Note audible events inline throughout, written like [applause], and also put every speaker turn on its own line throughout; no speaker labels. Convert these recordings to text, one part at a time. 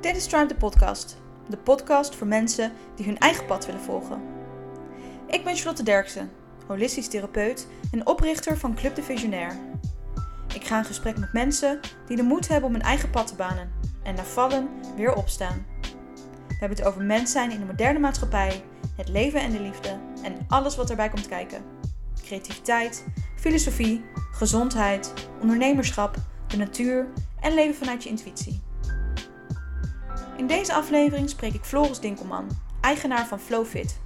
Dit is Tribe de podcast. De podcast voor mensen die hun eigen pad willen volgen. Ik ben Charlotte Derksen, holistisch therapeut en oprichter van Club de Visionair. Ik ga in gesprek met mensen die de moed hebben om hun eigen pad te banen en na vallen weer opstaan. We hebben het over mens zijn in de moderne maatschappij, het leven en de liefde en alles wat erbij komt kijken. Creativiteit, filosofie, gezondheid, ondernemerschap, de natuur en leven vanuit je intuïtie. In deze aflevering spreek ik Floris Dinkelman, eigenaar van Flowfit.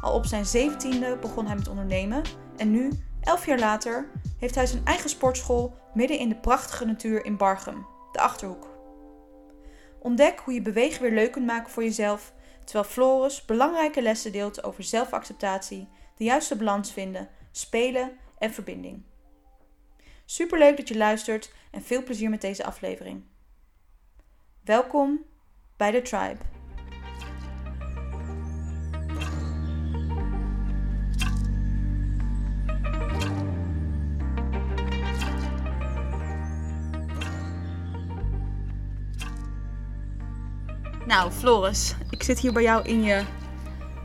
Al op zijn zeventiende begon hij met ondernemen en nu, elf jaar later, heeft hij zijn eigen sportschool midden in de prachtige natuur in Bargem, de Achterhoek. Ontdek hoe je bewegen weer leuk kunt maken voor jezelf, terwijl Floris belangrijke lessen deelt over zelfacceptatie, de juiste balans vinden, spelen en verbinding. Superleuk dat je luistert en veel plezier met deze aflevering. Welkom bij de Tribe. Nou, Floris, ik zit hier bij jou in je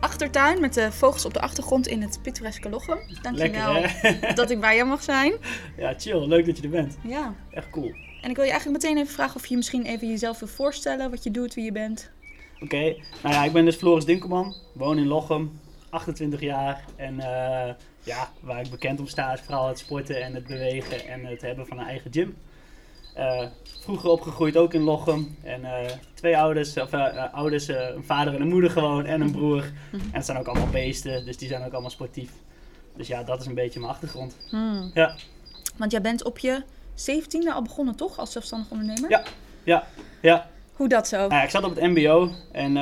achtertuin met de vogels op de achtergrond in het pittoreske Lochem. Dankjewel
Lekker, [laughs]
dat ik bij je mag zijn.
Ja, chill. Leuk dat je er bent.
Ja.
Echt cool.
En ik wil je eigenlijk meteen even vragen of je misschien even jezelf wil voorstellen, wat je doet, wie je bent.
Oké, nou ja, ik ben dus Floris Dinkelman. Woon in Lochem, 28 jaar. En eh, ja, waar ik bekend om sta is vooral het sporten en het bewegen en het hebben van een eigen gym. Eh, vroeger opgegroeid ook in Lochem. En eh, twee ouders, of eh, eh, ouders, een vader en een moeder gewoon en een broer. En het zijn ook allemaal beesten, dus die zijn ook allemaal sportief. Dus ja, dat is een beetje mijn achtergrond.
Hmm.
Ja.
Want jij bent op je 17e al begonnen, toch? Als zelfstandig ondernemer?
Ja. Ja, ja.
Hoe dat zo?
Nou ik zat op het MBO en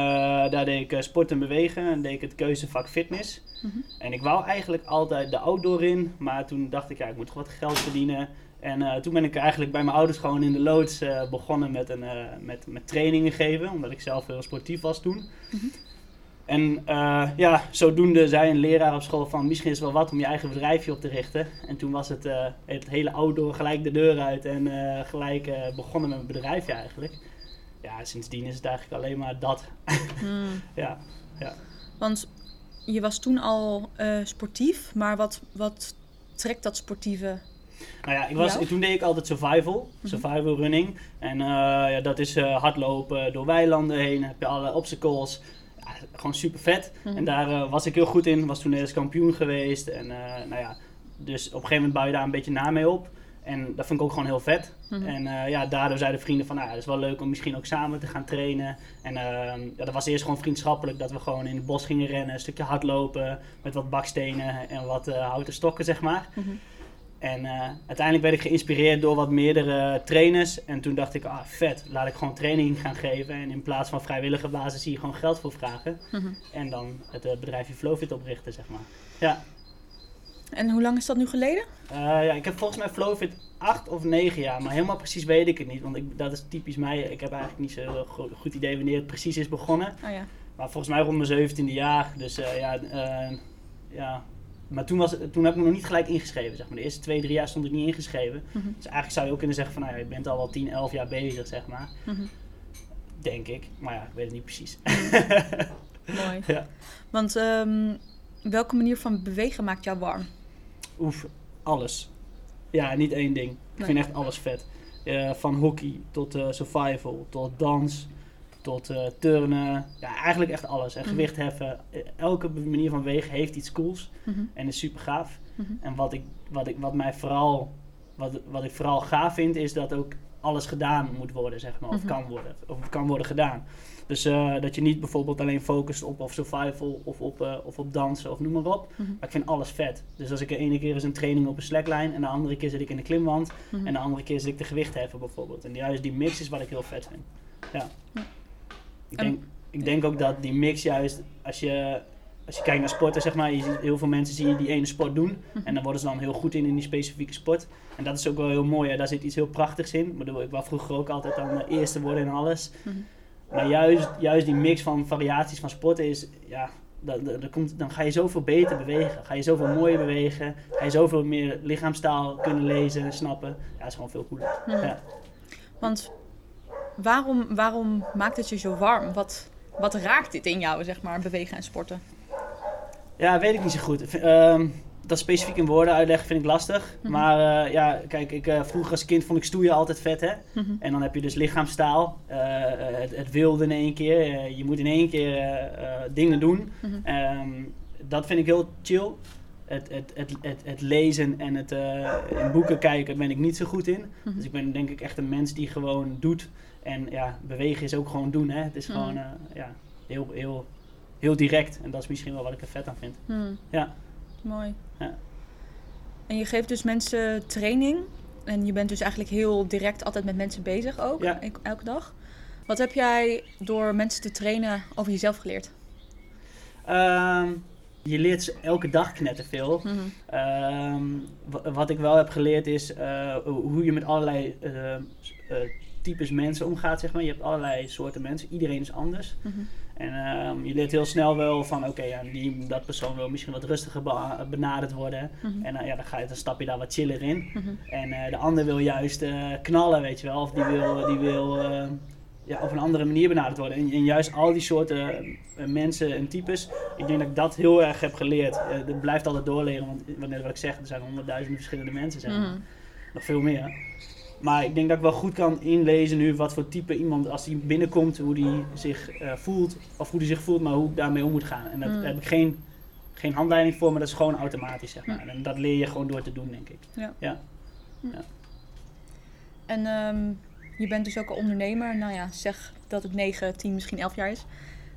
daar deed ik sport en bewegen en deed ik het keuzevak fitness.
Mhm.
En ik wou eigenlijk altijd de outdoor in, maar toen dacht ik, ja, ik moet wat geld verdienen. En eh, toen ben ik eigenlijk bij mijn ouders gewoon in de loods eh, begonnen met, een, eh, met, met trainingen geven, omdat ik zelf heel sportief was toen.
Mhm.
En ja, zodoende zei een leraar op school van misschien is het wel wat om je eigen bedrijfje op te richten. En toen was het, het hele outdoor gelijk de deur uit en gelijk begonnen met mijn bedrijfje eigenlijk. Ja, sindsdien is het eigenlijk alleen maar dat.
Hmm. [laughs]
Ja, ja.
Want je was toen al sportief, maar wat, wat trekt dat sportieve?
Nou ja, ik was,
Ja?
toen deed ik altijd survival,
Mhm.
survival running. En eh, ja, dat is eh, hardlopen door weilanden heen, heb je alle obstacles. Ja, gewoon super vet.
Mhm.
En daar eh, was ik heel goed in, was toen eerst kampioen geweest. En nou ja, dus op een gegeven moment bouw je daar een beetje na mee op. En dat vind ik ook gewoon heel vet.
Mhm.
En ja, daardoor zeiden vrienden van, nou, het is wel leuk om misschien ook samen te gaan trainen. En ehm, ja, dat was eerst gewoon vriendschappelijk, dat we gewoon in het bos gingen rennen, een stukje hardlopen met wat bakstenen en wat houten stokken, zeg maar. En eh, uiteindelijk werd ik geïnspireerd door wat meerdere trainers. En toen dacht ik, ah vet, laat ik gewoon training gaan geven. En in plaats van vrijwillige basis hier gewoon geld voor vragen.
Mhm.
En dan het eh, bedrijfje Flowfit oprichten, zeg maar. Ja,
En hoe lang is dat nu geleden?
Eh, ja, ik heb volgens mij Flowfit acht of negen jaar, maar helemaal precies weet ik het niet. Want ik, dat is typisch mij. Ik heb eigenlijk niet go- goed idee wanneer het precies is begonnen.
Oh ja.
Maar volgens mij rond mijn zeventiende jaar. Dus ja, ja. Maar toen, was, toen heb ik me nog niet gelijk ingeschreven. Zeg maar. De eerste twee, drie jaar stond ik niet ingeschreven.
Mhm.
Dus eigenlijk zou je ook kunnen zeggen van, nou ja, je bent al wel 10, 11 jaar bezig, zeg maar.
Mhm.
Denk ik. Maar ja, ik weet het niet precies. [laughs]
Mooi.
Ja.
Want ehm, welke manier van bewegen maakt jou warm?
Oef, alles. Ja, niet één ding. Ik
Nee.
vind echt alles vet. Eh, van hockey tot eh, survival, tot dans, tot eh, turnen. Ja, eigenlijk echt alles. En
Mhm.
gewicht heffen. Eh, Elke manier van wegen heeft iets cools
Mhm.
en is super gaaf.
Mhm.
En wat, ik, wat, ik, wat mij vooral, wat, wat ik vooral gaaf vind, is dat ook alles gedaan moet worden, zeg maar. Of
Mhm.
kan worden. Of kan worden gedaan. Dus eh, dat je niet bijvoorbeeld alleen focust op of survival of op, of op dansen of noem maar op. Maar ik vind alles vet. Dus als ik de ene keer is een training op een slackline en de andere keer zit ik in de klimwand en de andere keer zit ik de gewicht heffen bijvoorbeeld. En juist die mix is wat ik heel vet vind. Ja.
Ja.
Ik,
En-
denk, ik denk ook dat die mix juist, als je, als je kijkt naar sporten, zeg maar, je ziet heel veel mensen zie je die ene sport doen.
Mhm.
En dan worden ze dan heel goed in, in die specifieke sport. En dat is ook wel heel mooi, hè. daar zit iets heel prachtigs in. Ik bedoel, ik wou vroeger ook altijd dan de eerste worden in alles.
Mhm.
Maar juist, juist die mix van variaties van sporten is, ja, dan komt, dan ga je zoveel beter bewegen. Ga je zoveel mooier bewegen. Ga je zoveel meer lichaamstaal kunnen lezen en snappen. Ja, dat is gewoon veel cooler.
Mhm.
Ja.
Want waarom, waarom maakt het je zo warm? Wat, wat raakt dit in jou, zeg maar, bewegen en sporten?
Ja, weet ik niet zo goed. Ehm, dat specifiek in woorden uitleggen vind ik lastig.
Mhm.
Maar eh, ja, kijk, ik, eh, vroeger als kind vond ik stoeien altijd vet, hè.
Mhm.
En dan heb je dus lichaamstaal. eh, het, het wilde in één keer. je moet in één keer dingen doen.
Mhm.
Ehm, dat vind ik heel chill. Het, het, het, het, het lezen en het in boeken kijken ben ik niet zo goed in. Dus ik ben denk ik echt een mens die gewoon doet. En ja, bewegen is ook gewoon doen. Hè. Het is
Mhm.
gewoon eh, ja, heel, heel, heel direct. En dat is misschien wel wat ik er vet aan vind.
Hmm.
Ja.
Mooi.
Ja.
En je geeft dus mensen training. En je bent dus eigenlijk heel direct altijd met mensen bezig ook,
Ja.
elke dag. Wat heb jij door mensen te trainen over jezelf geleerd?
Ehm, je leert elke dag knetterveel.
Mhm.
Ehm, wa- wat ik wel heb geleerd is eh, hoe je met allerlei eh, types mensen omgaat, zeg maar. Je hebt allerlei soorten mensen. Iedereen is anders.
Mhm.
En ehm, je leert heel snel wel van, oké, ja, die, dat persoon wil misschien wat rustiger be- benaderd worden.
Mhm.
En eh, ja, dan, ga je, dan stap je daar wat chiller in.
Mhm.
En eh, de ander wil juist eh, knallen, weet je wel. Of die wil, die wil ja, op een andere manier benaderd worden. En, en juist al die soorten mensen en types, ik denk dat ik dat heel erg heb geleerd. Dat blijft altijd doorleren, want wanneer wat ik zeg, er zijn honderdduizenden verschillende mensen, zeg maar. Nog veel meer. Maar ik denk dat ik wel goed kan inlezen nu wat voor type iemand, als die binnenkomt, hoe die zich eh, voelt. Of hoe die zich voelt, maar hoe ik daarmee om moet gaan. En daar
Mm.
heb ik geen, geen handleiding voor, maar dat is gewoon automatisch, zeg maar. En dat leer je gewoon door te doen, denk ik.
En ehm, je bent dus ook een ondernemer. Nou ja, zeg dat het 9, 10, misschien 11 jaar is.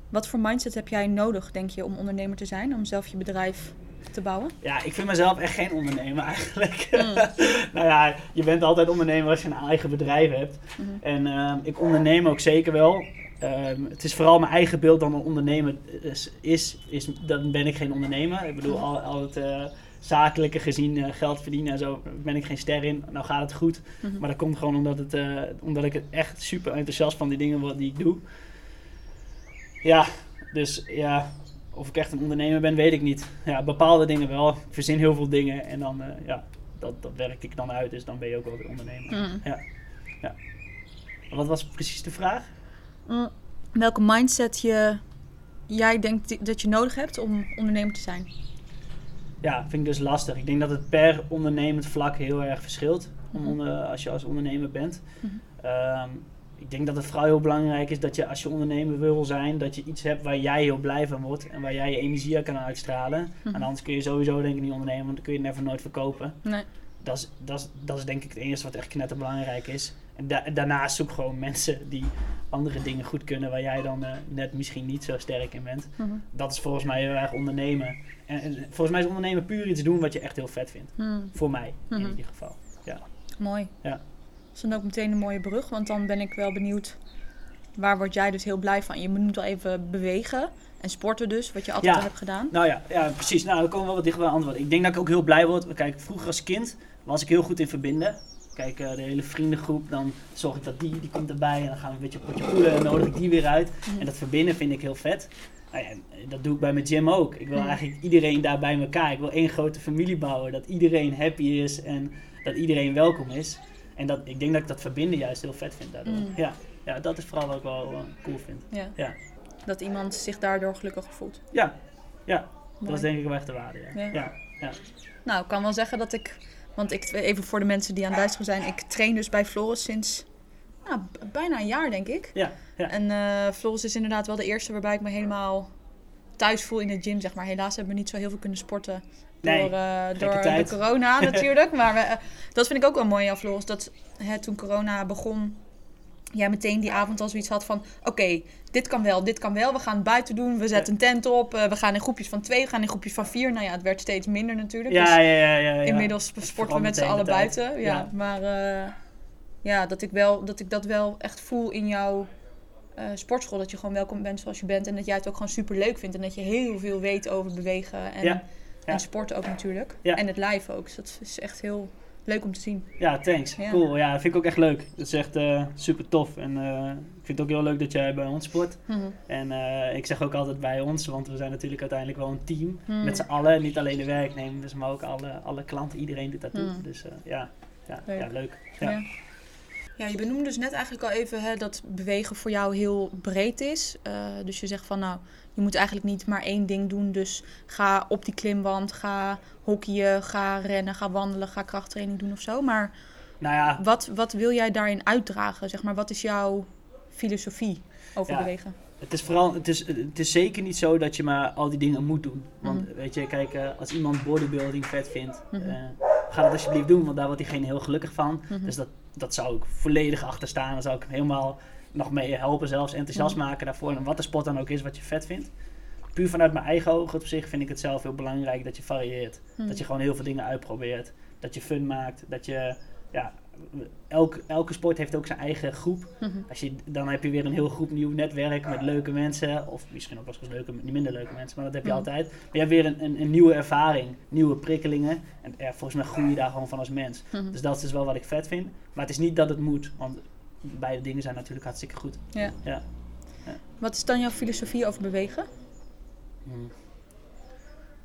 Wat voor mindset heb jij nodig, denk je, om ondernemer te zijn? Om zelf je bedrijf te bouwen?
Ja, ik vind mezelf echt geen ondernemer eigenlijk.
Mm. [laughs]
nou ja, je bent altijd ondernemer als je een eigen bedrijf hebt.
Mhm.
En ehm, ik onderneem ook zeker wel. Ehm, het is vooral mijn eigen beeld dan een ondernemer is, is, is dan ben ik geen ondernemer. Ik bedoel, al, al het eh, zakelijke gezien eh, geld verdienen en zo, ben ik geen ster in. Nou gaat het goed.
Mhm.
Maar dat komt gewoon omdat, het, eh, omdat ik het echt super enthousiast van die dingen wat die ik doe. Ja, dus ja, of ik echt een ondernemer ben, weet ik niet. Ja, bepaalde dingen wel. Ik verzin heel veel dingen en dan, eh, ja, dat, dat werk ik dan uit. Dus dan ben je ook wel een ondernemer.
Mm.
Wat was precies de vraag?
Mm. Welke mindset je, jij denkt dat je nodig hebt om ondernemer te zijn?
Ja, vind ik dus lastig. Ik denk dat het per ondernemend vlak heel erg verschilt. Om
Mhm.
onder, als je als ondernemer bent.
Mhm.
Ehm, ik denk dat het vooral heel belangrijk is dat je als je ondernemer wil zijn, dat je iets hebt waar jij heel blij van wordt en waar jij je energie uit kan uitstralen.
Mhm.
En anders kun je sowieso denk ik niet ondernemen, want dan kun je het never nooit verkopen.
Nee.
Dat is, dat is, dat is denk ik het enige wat echt knetterbelangrijk is. En da- daarnaast zoek gewoon mensen die andere dingen goed kunnen waar jij dan eh, net misschien niet zo sterk in bent.
Mhm.
Dat is volgens mij heel erg ondernemen. En, en volgens mij is ondernemen puur iets doen wat je echt heel vet vindt.
Mm.
Voor mij
Mhm.
in ieder geval.
Mooi.
Ja.
Dat is dan ook meteen een mooie brug, want dan ben ik wel benieuwd. Waar word jij dus heel blij van? Je moet al even bewegen en sporten dus, wat je altijd
Ja.
al hebt gedaan.
Nou ja, ja, precies. Nou, dan komen we wel wat dichter bij het antwoord. Ik denk dat ik ook heel blij word. Kijk, vroeger als kind was ik heel goed in verbinden. Kijk, eh, de hele vriendengroep, dan zorg ik dat die, die komt erbij. En dan gaan we een beetje potje poelen en nodig ik die weer uit.
Mhm.
En dat verbinden vind ik heel vet. Nou ja, dat doe ik bij mijn gym ook. Ik wil
Mhm.
eigenlijk iedereen daar bij elkaar. Ik wil één grote familie bouwen. Dat iedereen happy is en dat iedereen welkom is. En dat, ik denk dat ik dat verbinden juist heel vet vind daardoor.
Mhm.
Ja, ja, dat is vooral wat ik wel eh, cool vind.
Ja.
Ja.
Dat iemand zich daardoor gelukkiger voelt.
Ja, ja dat is denk ik wel echt de waarde. Ja.
Ja. Nou, ik kan wel zeggen dat ik... Want ik, even voor de mensen die aan het luisteren zijn. Ik train dus bij Floris sinds nou, bijna een jaar, denk ik.
Ja, ja.
En eh Floris is inderdaad wel de eerste waarbij ik me helemaal thuis voel in de gym, zeg maar. Helaas hebben we niet zo heel veel kunnen sporten
Nee,
eh, door de corona [laughs] natuurlijk. maar we, eh, dat vind ik ook wel mooi Floris. Dat hè, toen corona begon, jij meteen die avond al zoiets had van... Oké, dit kan wel, dit kan wel. We gaan het buiten doen. We zetten een tent op. eh, we gaan in groepjes van twee, we gaan in groepjes van vier. Nou ja, het werd steeds minder natuurlijk. dus
Ja, ja, ja, ja, ja.
inmiddels sporten we met z'n allen buiten. Ja,
Ja.
Maar ja, dat ik, wel, dat ik dat wel echt voel in jouw eh, sportschool. Dat je gewoon welkom bent zoals je bent. En dat jij het ook gewoon super leuk vindt. En dat je heel veel weet over bewegen en,
Ja, ja.
En sport ook natuurlijk. En het live ook. Dus dat is echt heel leuk om te zien.
Ja, thanks.
Ja.
Cool. Ja, dat vind ik ook echt leuk. Dat is echt eh, super tof. En eh, ik vind het ook heel leuk dat jij bij ons sport.
Mhm.
En eh, ik zeg ook altijd bij ons, want we zijn natuurlijk uiteindelijk wel een team.
Mhm.
Met z'n allen, niet alleen de werknemers, maar ook alle, alle klanten. Iedereen doet dat toe.
Mhm.
Dus ja, ja,
Leuk.
ja, leuk. Ja.
Ja. Ja, je benoemde dus net eigenlijk al even hè, dat bewegen voor jou heel breed is. Dus je zegt van nou, je moet eigenlijk niet maar één ding doen. Dus ga op die klimwand, ga hockeyen, ga rennen, ga wandelen, ga krachttraining doen of zo. Maar
Nou ja,
wat, wat wil jij daarin uitdragen? Zeg maar, wat is jouw filosofie over
Ja.
bewegen?
Het is vooral, het is, het is zeker niet zo dat je maar al die dingen moet doen. Want
Mhm.
weet je, kijk, eh, als iemand bodybuilding vet vindt,
Mhm.
eh, ga dat alsjeblieft doen, want daar wordt diegene heel gelukkig van.
Mhm.
Dus dat, dat zou ik volledig achter staan. Daar zou ik hem helemaal nog mee helpen, zelfs enthousiast
Mhm.
maken daarvoor. En wat de sport dan ook is wat je vet vindt. Puur vanuit mijn eigen ogen op zich vind ik het zelf heel belangrijk dat je varieert.
Mhm.
Dat je gewoon heel veel dingen uitprobeert. Dat je fun maakt. Dat je, ja, elk, elke sport heeft ook zijn eigen groep.
Mhm.
Als je, dan heb je weer een heel groep nieuw netwerk met leuke mensen. Of misschien ook wel eens leuke, minder leuke mensen, maar dat heb je altijd. Maar je hebt weer een, een, een nieuwe ervaring, nieuwe prikkelingen. En ja, volgens mij groei je daar gewoon van als mens. Dus dat is wel wat ik vet vind. Maar het is niet dat het moet, want beide dingen zijn natuurlijk hartstikke goed.
Ja.
Ja.
Wat is dan jouw filosofie over bewegen?
Hmm.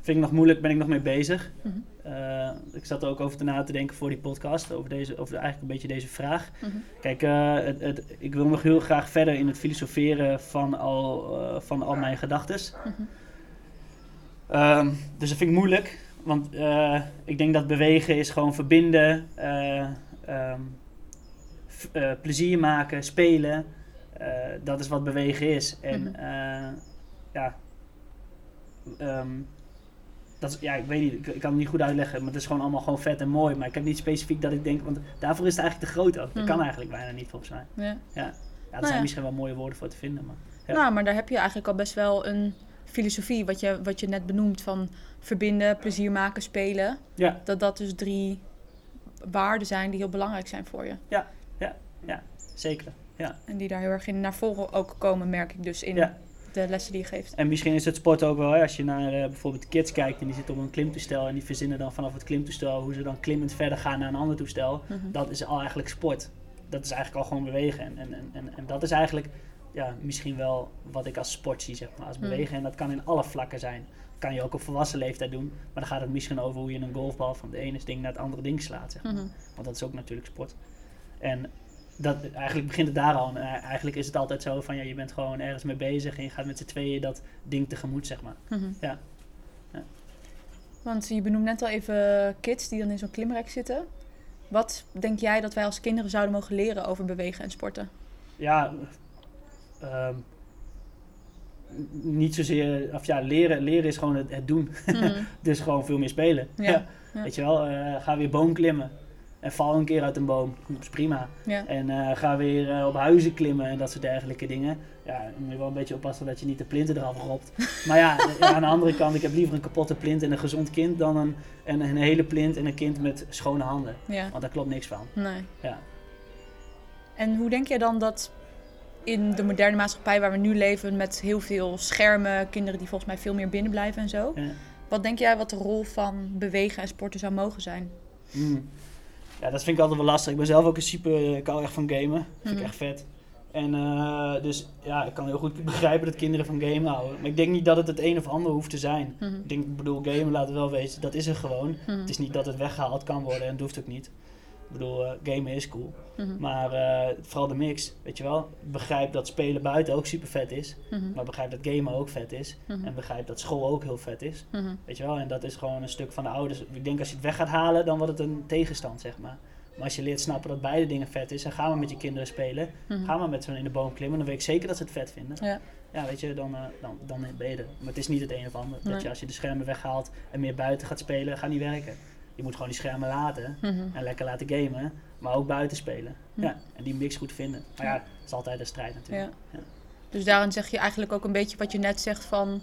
Vind ik nog moeilijk, ben ik nog mee bezig.
Mhm.
Eh, ik zat er ook over te na te denken voor die podcast, over, deze, over eigenlijk een beetje deze vraag.
Mhm.
Kijk, eh, het, het, ik wil nog heel graag verder in het filosoferen van al, eh, van al mijn gedachten.
Mhm.
Ehm, dus dat vind ik moeilijk, want ik denk dat bewegen is gewoon verbinden, eh, eh, plezier maken, spelen. Eh, dat is wat bewegen is. En
Mhm.
eh, ja, ehm, dat is, ja, ik weet niet, ik, ik kan het niet goed uitleggen, maar het is gewoon allemaal gewoon vet en mooi. Maar ik heb niet specifiek dat ik denk, want daarvoor is het eigenlijk te groot ook. Dat
Mhm.
kan eigenlijk bijna niet volgens mij.
Ja.
Ja, er
Nou
zijn
ja.
misschien wel mooie woorden voor te vinden, maar... Ja.
Nou, maar daar heb je eigenlijk al best wel een filosofie, wat je, wat je net benoemt, van verbinden, plezier maken, spelen.
Ja,
Dat dat dus drie waarden zijn die heel belangrijk zijn voor je.
Zeker. Ja.
En die daar heel erg in naar voren ook komen, merk ik dus in
Ja.
de lessen die je geeft.
En misschien is het sport ook wel, hè, als je naar eh, bijvoorbeeld kids kijkt en die zitten op een klimtoestel en die verzinnen dan vanaf het klimtoestel hoe ze dan klimmend verder gaan naar een ander toestel.
Mhm.
Dat is al eigenlijk sport. Dat is eigenlijk al gewoon bewegen. En, en, en, en, en dat is eigenlijk ja, misschien wel wat ik als sport zie, zeg maar, als
Mhm.
bewegen. En dat kan in alle vlakken zijn. Dat kan je ook op volwassen leeftijd doen. Maar dan gaat het misschien over hoe je een golfbal van het ene ding naar het andere ding slaat, zeg maar.
Mhm.
Want dat is ook natuurlijk sport. En dat, eigenlijk begint het daar al. En eh, eigenlijk is het altijd zo van, ja, je bent gewoon ergens mee bezig en je gaat met z'n tweeën dat ding tegemoet, zeg maar.
Mhm.
Ja. Ja.
Want je benoemt net al even kids die dan in zo'n klimrek zitten. Wat denk jij dat wij als kinderen zouden mogen leren over bewegen en sporten?
Ja, ehm, niet zozeer, of ja, leren, leren is gewoon het, het doen.
Mhm. [laughs]
Dus gewoon veel meer spelen.
Ja, [laughs] ja.
Weet je wel, eh, ga weer boom klimmen. En val een keer uit een boom. Dat is prima.
Ja.
En eh, ga weer eh, op huizen klimmen en dat soort dergelijke dingen. Ja, dan moet je wel een beetje oppassen dat je niet de plinten eraf ropt. [laughs] Maar ja, ja, aan de andere kant, ik heb liever een kapotte plint en een gezond kind dan een, en een hele plint en een kind met schone handen.
ja.
Want daar klopt niks van.
Nee.
Ja.
En hoe denk jij dan dat in de moderne maatschappij waar we nu leven, met heel veel schermen, kinderen die volgens mij veel meer binnen blijven en zo. Wat denk jij wat de rol van bewegen en sporten zou mogen zijn?
Mm. Ja, dat vind ik altijd wel lastig. Ik ben zelf ook een super, ik hou echt van gamen. Vind
Mhm.
ik echt vet. En eh, dus ja, ik kan heel goed begrijpen dat kinderen van gamen houden. Maar ik denk niet dat het het een of ander hoeft te zijn.
Mhm.
Ik denk, ik bedoel, gamen laten we wel weten, dat is er gewoon.
Mhm.
Het is niet dat het weggehaald kan worden en het hoeft ook niet. Ik bedoel, eh, gamen is cool.
Mhm.
Maar eh, vooral de mix, weet je wel. Begrijp dat spelen buiten ook super vet is.
Mhm.
Maar begrijp dat gamen ook vet is.
Mhm.
En begrijp dat school ook heel vet is. Weet je wel, en dat is gewoon een stuk van de ouders. Ik denk als je het weg gaat halen, dan wordt het een tegenstand, zeg maar. Maar als je leert snappen dat beide dingen vet is, en ga maar met je kinderen spelen.
Mhm.
Ga maar met ze in de boom klimmen, dan weet ik zeker dat ze het vet vinden.
Ja.
Ja, weet je, dan, eh, dan, dan ben je er. Maar het is niet het een of ander. Dat je als je de schermen weghaalt en meer buiten gaat spelen, gaat niet werken. Je moet gewoon die schermen laten
Mhm.
en lekker laten gamen, maar ook buiten spelen.
Hm.
Ja, en die mix goed vinden. Maar ja, het is altijd een strijd natuurlijk. Ja.
Dus daarin zeg je eigenlijk ook een beetje wat je net zegt van...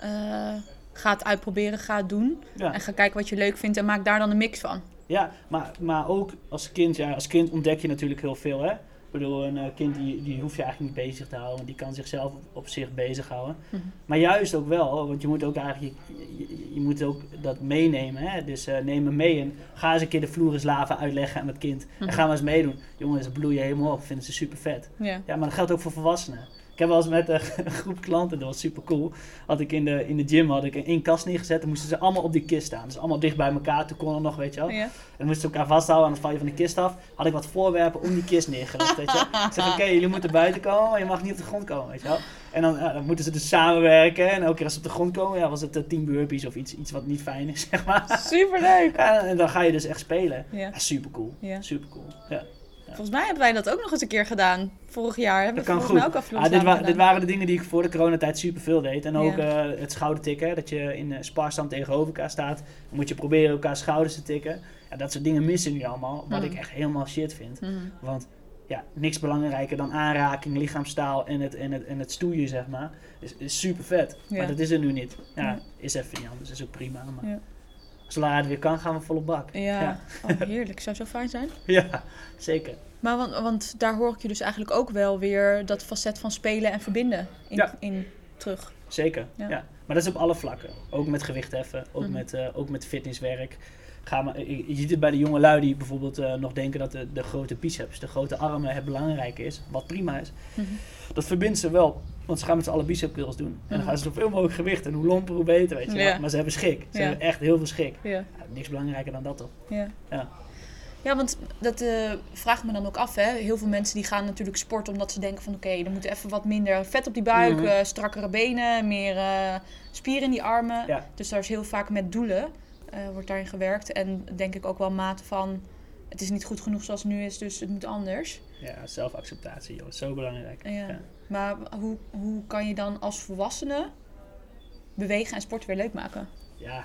eh, ga het uitproberen, ga het doen.
Ja.
En ga kijken wat je leuk vindt en maak daar dan een mix van.
Ja, maar, maar ook als kind, ja, als kind ontdek je natuurlijk heel veel. Hè? Bedoel, een eh, kind die, die hoef je eigenlijk niet bezig te houden. Die kan zichzelf op, op zich bezighouden.
Mhm.
Maar juist ook wel, want je moet ook eigenlijk je, je, je moet ook dat meenemen. Hè? Dus eh, neem me mee en ga eens een keer de vloerenslaven uitleggen aan het kind.
Mhm.
En ga maar eens meedoen. Jongens, ze bloeien helemaal op. Vinden ze super vet.
Ja,
maar dat geldt ook voor volwassenen. Ik heb wel eens met [laughs] een groep klanten, dat was super cool. Had ik in de, in de gym had ik een één kast neergezet. Dan moesten ze allemaal op die kist staan. Dus allemaal dicht bij elkaar. Toen kon er nog, weet je wel.
Ja.
En dan moesten ze elkaar vasthouden. En dan val je van de kist af. Had ik wat voorwerpen om die kist neergelegd, weet je. Ik zeg, oké, jullie moeten buiten komen. Maar je mag niet op de grond komen, weet je wel. En dan, ja, dan moeten ze dus samenwerken. En elke keer als ze op de grond komen, ja, was het eh, 10 burpees of iets, iets wat niet fijn is, [laughs] zeg maar.
Superleuk.
Ja, en dan ga je dus echt spelen.
Ja.
Ja, super cool. Super cool. Ja.
Volgens mij hebben wij dat ook nog eens een keer gedaan. Vorig jaar hebben
Dat
we volgens
goed.
mij ook al
Ah, dit, wa- dit waren de dingen die ik voor de coronatijd super veel deed. En ook
Ja.
eh, het schoudertikken. Dat je in uh, sparstand tegenover elkaar staat. Dan moet je proberen elkaar schouders te tikken. Ja, dat soort dingen missen nu allemaal. Wat
Mhm.
ik echt helemaal shit vind.
Mhm.
Want ja, niks belangrijker dan aanraking, lichaamstaal en het, en het, en het stoeien, zeg maar. Is, is super vet.
Ja.
Maar dat is er nu niet. Ja, is even niet anders. Is ook prima. Maar
Ja.
Zodra het weer kan, gaan we volop bak.
Ja,
Ja.
Oh, [laughs] heerlijk. Zou zo fijn zijn.
Ja, zeker.
Maar want, want daar hoor ik je dus eigenlijk ook wel weer dat facet van spelen en verbinden in,
Ja.
in terug.
Zeker,
Ja.
ja. Maar dat is op alle vlakken. Ook met gewichtheffen, ook,
Mhm.
met, eh, ook met fitnesswerk. Ga maar, je ziet het bij de jonge lui die bijvoorbeeld eh, nog denken dat de, de grote biceps, de grote armen het belangrijk is. Wat prima is.
Mhm.
Dat verbindt ze wel. Want ze gaan met z'n allen bicep curls doen. En dan
Mhm.
gaan ze zoveel mogelijk gewicht. En hoe lomper, hoe beter, weet je.
Ja.
Maar ze hebben schik. Ze
Ja.
hebben echt heel veel schik.
Ja.
Niks belangrijker dan dat toch?
Ja.
Ja.
Ja, want dat eh, vraagt me dan ook af. Hè. Heel veel mensen die gaan natuurlijk sporten omdat ze denken van... oké, er moet even wat minder vet op die buik,
Mhm.
eh, strakkere benen, meer eh, spieren in die armen.
Ja.
Dus daar is heel vaak met doelen eh, wordt daarin gewerkt. En denk ik ook wel mate van... het is niet goed genoeg zoals het nu is, dus het moet anders.
Ja, zelfacceptatie, joh. is zo belangrijk.
Ja.
Ja.
Maar hoe, hoe kan je dan als volwassene bewegen en sport weer leuk maken?
Ja.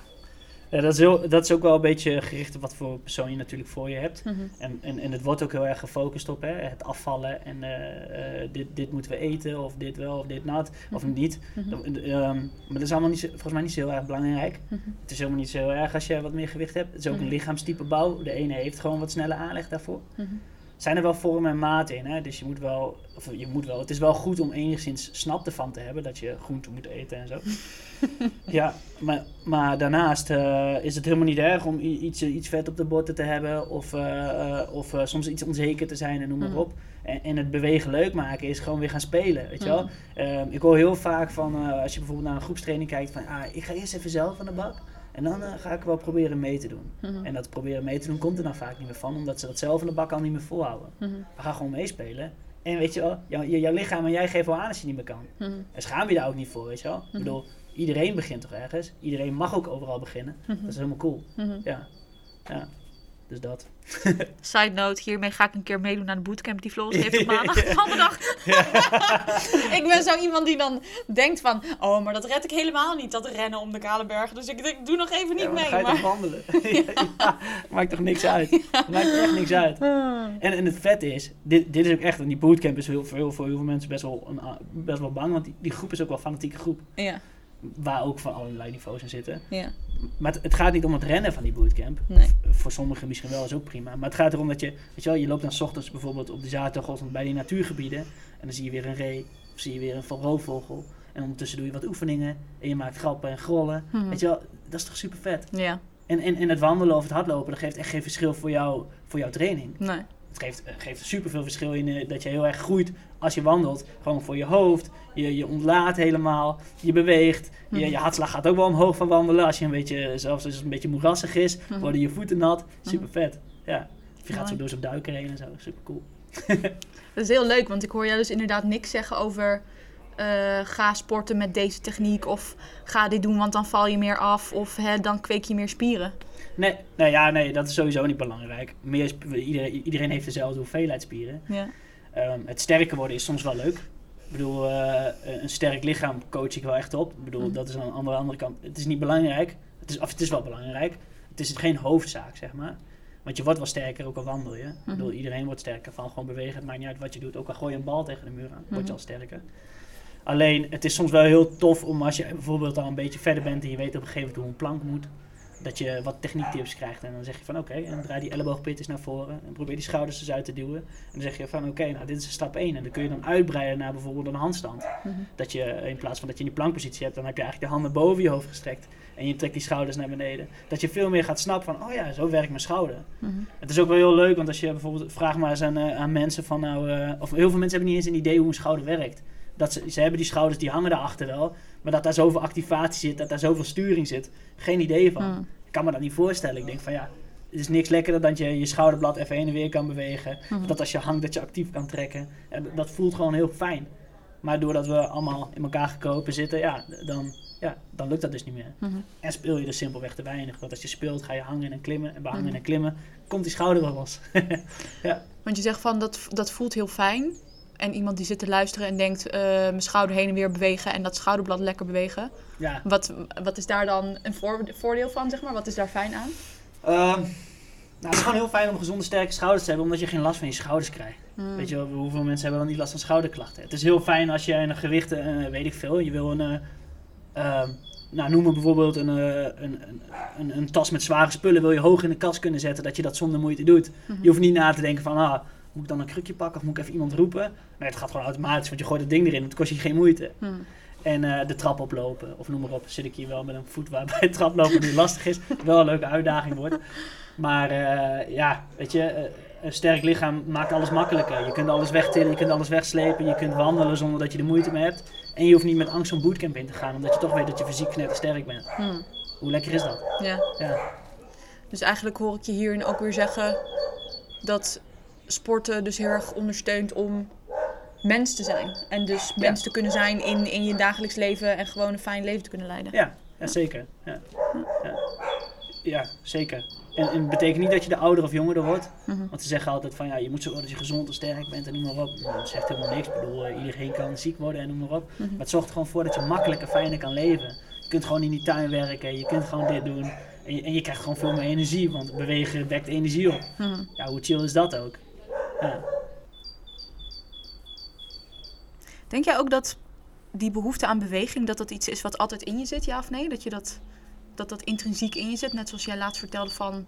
Ja, dat, is heel, dat is ook wel een beetje gericht op wat voor persoon je natuurlijk voor je hebt.
Mhm.
En, en, en het wordt ook heel erg gefocust op hè, het afvallen en eh, eh, dit, dit moeten we eten of dit wel of dit not of
Mhm.
niet.
Mhm.
Ehm, maar dat is allemaal niet volgens mij niet zo heel erg belangrijk. Het is helemaal niet zo heel erg als je wat meer gewicht hebt. Het is ook een lichaamstype bouw. De ene heeft gewoon wat snelle aanleg daarvoor. Zijn er wel vormen en maten in, hè? dus je moet wel, of je moet wel, het is wel goed om enigszins snap ervan te hebben dat je groente moet eten en zo. [laughs] ja, maar, maar daarnaast eh, is het helemaal niet erg om iets, iets vet op de botten te hebben of, eh, eh, of eh, soms iets onzeker te zijn en noem maar
Mhm.
op. En, en het bewegen leuk maken is gewoon weer gaan spelen, weet je wel.
Mhm.
Ehm, ik hoor heel vaak van, eh, als je bijvoorbeeld naar een groepstraining kijkt, van ah, ik ga eerst even zelf aan de bak. En dan eh, ga ik wel proberen mee te doen.
Mhm.
En dat proberen mee te doen komt er dan vaak niet meer van, omdat ze dat zelf in de bak al niet meer volhouden.
Mhm.
We gaan gewoon meespelen. En weet je wel, jouw, jouw lichaam en jij geven wel aan als je niet meer kan.
Mhm.
En schaam je daar ook niet voor, weet je wel. Ik bedoel, iedereen begint toch ergens. Iedereen mag ook overal beginnen.
Mhm.
Dat is helemaal cool.
Mhm.
Ja. Ja. Dus dat. [laughs]
Side note, hiermee ga ik een keer meedoen aan de bootcamp die Floris heeft op maandag. [laughs] Maandag. [laughs] ik ben zo iemand die dan denkt van, oh, maar dat red ik helemaal niet, dat rennen om de kale bergen. Dus ik, ik doe nog even niet
Ja, maar
mee.
ga je
Maar...
toch wandelen? ja. Maakt toch niks uit? Maakt echt niks uit.
Ah.
En, en het vet is, dit, dit is ook echt, en die bootcamp is heel, voor, heel, voor heel veel mensen best wel, een, best wel bang. Want die, die groep is ook wel een fanatieke groep.
Ja,
Waar ook van allerlei niveaus in zitten.
ja.
Maar het, het gaat niet om het rennen van die bootcamp.
Nee.
Of voor sommigen misschien wel, is ook prima. Maar het gaat erom dat je, weet je wel, je loopt dan 's ochtends bijvoorbeeld op de zaterdagochtend bij die natuurgebieden. En dan zie je weer een ree, of zie je weer een roofvogel. En ondertussen doe je wat oefeningen. En je maakt grappen en grollen.
Mhm.
Weet je wel, dat is toch super vet.
Ja,
En, en, en het wandelen of het hardlopen, dat geeft echt geen verschil voor, jou, voor jouw training.
nee.
Het geeft, eh, geeft super veel verschil in eh, dat je heel erg groeit als je wandelt. Gewoon voor je hoofd. Je, je ontlaat helemaal. Je beweegt. Je,
Mhm.
je hartslag gaat ook wel omhoog van wandelen. Als je een beetje, zelfs als het een beetje moerassig is,
Mhm.
worden je voeten nat. Super vet. Ja. Of je gaat zo door zo'n duiker heen en zo. Super cool. [laughs]
Dat is heel leuk, want ik hoor jou dus inderdaad niks zeggen over... eh, ga sporten met deze techniek of ga dit doen, want dan val je meer af of hè, dan kweek je meer spieren.
Nee, nou ja, nee, dat is sowieso niet belangrijk. Meer, iedereen, iedereen heeft dezelfde hoeveelheid spieren.
Ja.
Ehm, het sterker worden is soms wel leuk. Ik bedoel, eh, een sterk lichaam coach ik wel echt op. Ik bedoel,
Mhm.
dat is aan de andere, andere kant. Het is niet belangrijk. Het is, of het is wel belangrijk. Het is geen hoofdzaak, zeg maar. Want je wordt wel sterker, ook al wandel je. Ik bedoel,
Mhm.
iedereen wordt sterker van gewoon bewegen. Het maakt niet uit wat je doet. Ook al gooi je een bal tegen de muur aan, word
Mhm.
je al sterker. Alleen, het is soms wel heel tof om als je bijvoorbeeld al een beetje verder bent en je weet op een gegeven moment hoe een plank moet. Dat je wat techniektips krijgt. En dan zeg je van oké, en draai die elleboogpit eens naar voren. En probeer die schouders eens uit te duwen. En dan zeg je van oké, nou dit is stap 1. En dan kun je dan uitbreiden naar bijvoorbeeld een handstand.
Mhm.
Dat je in plaats van dat je in die plankpositie hebt, dan heb je eigenlijk de handen boven je hoofd gestrekt. En je trekt die schouders naar beneden. Dat je veel meer gaat snappen van, oh ja, zo werkt mijn schouder.
Mhm.
Het is ook wel heel leuk, want als je bijvoorbeeld, vraag maar eens aan, eh, aan mensen van nou, eh, of heel veel mensen hebben niet eens een idee hoe een schouder werkt. Dat ze, ze hebben die schouders, die hangen daarachter wel, maar dat daar zoveel activatie zit, dat daar zoveel sturing zit, geen idee van.
Mhm.
Ik kan me dat niet voorstellen. Ik denk van ja, het is niks lekkerder dan je je schouderblad even heen en weer kan bewegen.
Mhm.
Dat als je hangt, dat je actief kan trekken. En dat voelt gewoon heel fijn. Maar doordat we allemaal in elkaar gekropen zitten, ja, dan, ja, dan lukt dat dus niet meer.
Mhm.
En speel je er simpelweg te weinig. Want als je speelt, ga je hangen en klimmen. En bij hangen
Mhm.
en klimmen komt die schouder wel los. [laughs] ja.
Want je zegt van dat, dat voelt heel fijn. En iemand die zit te luisteren en denkt eh, mijn schouder heen en weer bewegen en dat schouderblad lekker bewegen.
ja.
Wat, wat is daar dan een voor- voordeel van, zeg maar? Wat is daar fijn aan?
Ehm, nou, het is gewoon heel fijn om gezonde, sterke schouders te hebben, omdat je geen last van je schouders krijgt.
Hmm.
Weet je wel, hoeveel mensen hebben dan niet last van schouderklachten? Het is heel fijn als je een gewichten, eh, weet ik veel, je wil een, ehm, nou noem maar bijvoorbeeld een, een, een, een, een tas met zware spullen, wil je hoog in de kast kunnen zetten, dat je dat zonder moeite doet.
Mhm.
Je hoeft niet na te denken van, ah, moet ik dan een krukje pakken of moet ik even iemand roepen? Nee, het gaat gewoon automatisch, want je gooit het ding erin, het kost je geen moeite.
Hmm.
En eh, de trap oplopen, of noem maar op, zit ik hier wel met een voet waarbij het traplopen nu lastig is. Wel een leuke uitdaging wordt. Maar eh, ja, weet je, eh, een sterk lichaam maakt alles makkelijker. Je kunt alles wegtillen, je kunt alles wegslepen, je kunt wandelen zonder dat je er moeite mee hebt. En je hoeft niet met angst zo'n bootcamp in te gaan, omdat je toch weet dat je fysiek sterk bent.
Hmm.
Hoe lekker is dat?
Ja.
Ja,
Dus eigenlijk hoor ik je hierin ook weer zeggen dat sporten dus heel erg ondersteunt om mens te zijn. En dus mens te kunnen zijn in, in je dagelijks leven en gewoon een fijn leven te kunnen leiden.
ja, ja zeker. Ja. Ja. zeker. En, en het betekent niet dat je de ouder of jonger wordt.
Mhm.
Want ze zeggen altijd van ja, je moet zo dat je gezond en sterk bent en noem maar op. Dat zegt helemaal niks. Ik bedoel, eh, iedereen kan ziek worden en noem maar op.
Mhm.
Maar het zorgt er gewoon voor dat je makkelijker, fijner kan leven. Je kunt gewoon in die tuin werken, je kunt gewoon dit doen. En je, en je krijgt gewoon veel meer energie, want bewegen wekt energie op.
Mhm.
Ja, hoe chill is dat ook? Ja.
Denk jij ook dat die behoefte aan beweging, dat dat iets is wat altijd in je zit, ja of nee? Dat je dat, dat, dat intrinsiek in je zit, net zoals jij laatst vertelde van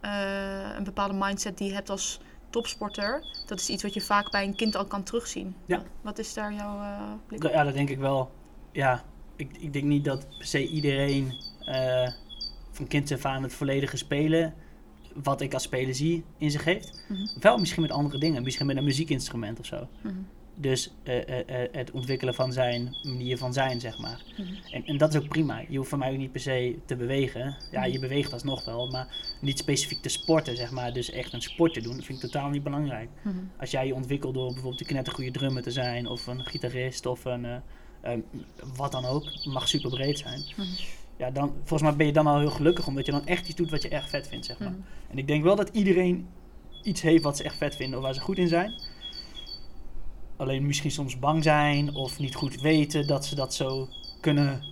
eh, een bepaalde mindset die je hebt als topsporter. Dat is iets wat je vaak bij een kind al kan terugzien.
Ja.
Wat is daar jouw eh, blik op?
Ja, dat denk ik wel. Ja, ik, ik denk niet dat per se iedereen eh, van kind af aan het volledige spelen, wat ik als speler zie, in zich heeft.
Mhm.
Wel misschien met andere dingen, misschien met een muziekinstrument of zo.
Mhm.
Dus eh, eh, eh, het ontwikkelen van zijn manier van zijn, zeg maar.
Mhm.
En, en dat is ook prima. Je hoeft van mij ook niet per se te bewegen. Ja, je beweegt alsnog wel, maar niet specifiek te sporten, zeg maar. Dus echt een sport te doen, dat vind ik totaal niet belangrijk. Als jij je ontwikkelt door bijvoorbeeld een knettergoede drummer te zijn, of een gitarist, of een eh, ehm, wat dan ook, mag super breed zijn. Ja, dan, volgens mij ben je dan al heel gelukkig, omdat je dan echt iets doet wat je echt vet vindt, zeg maar.
Mhm.
En ik denk wel dat iedereen iets heeft wat ze echt vet vinden of waar ze goed in zijn. Alleen misschien soms bang zijn of niet goed weten dat ze dat zo kunnen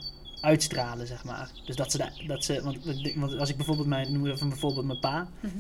uitstralen, zeg maar. Dus dat ze, da- dat ze want, want als ik bijvoorbeeld mijn, noem even bijvoorbeeld mijn pa,
Mhm.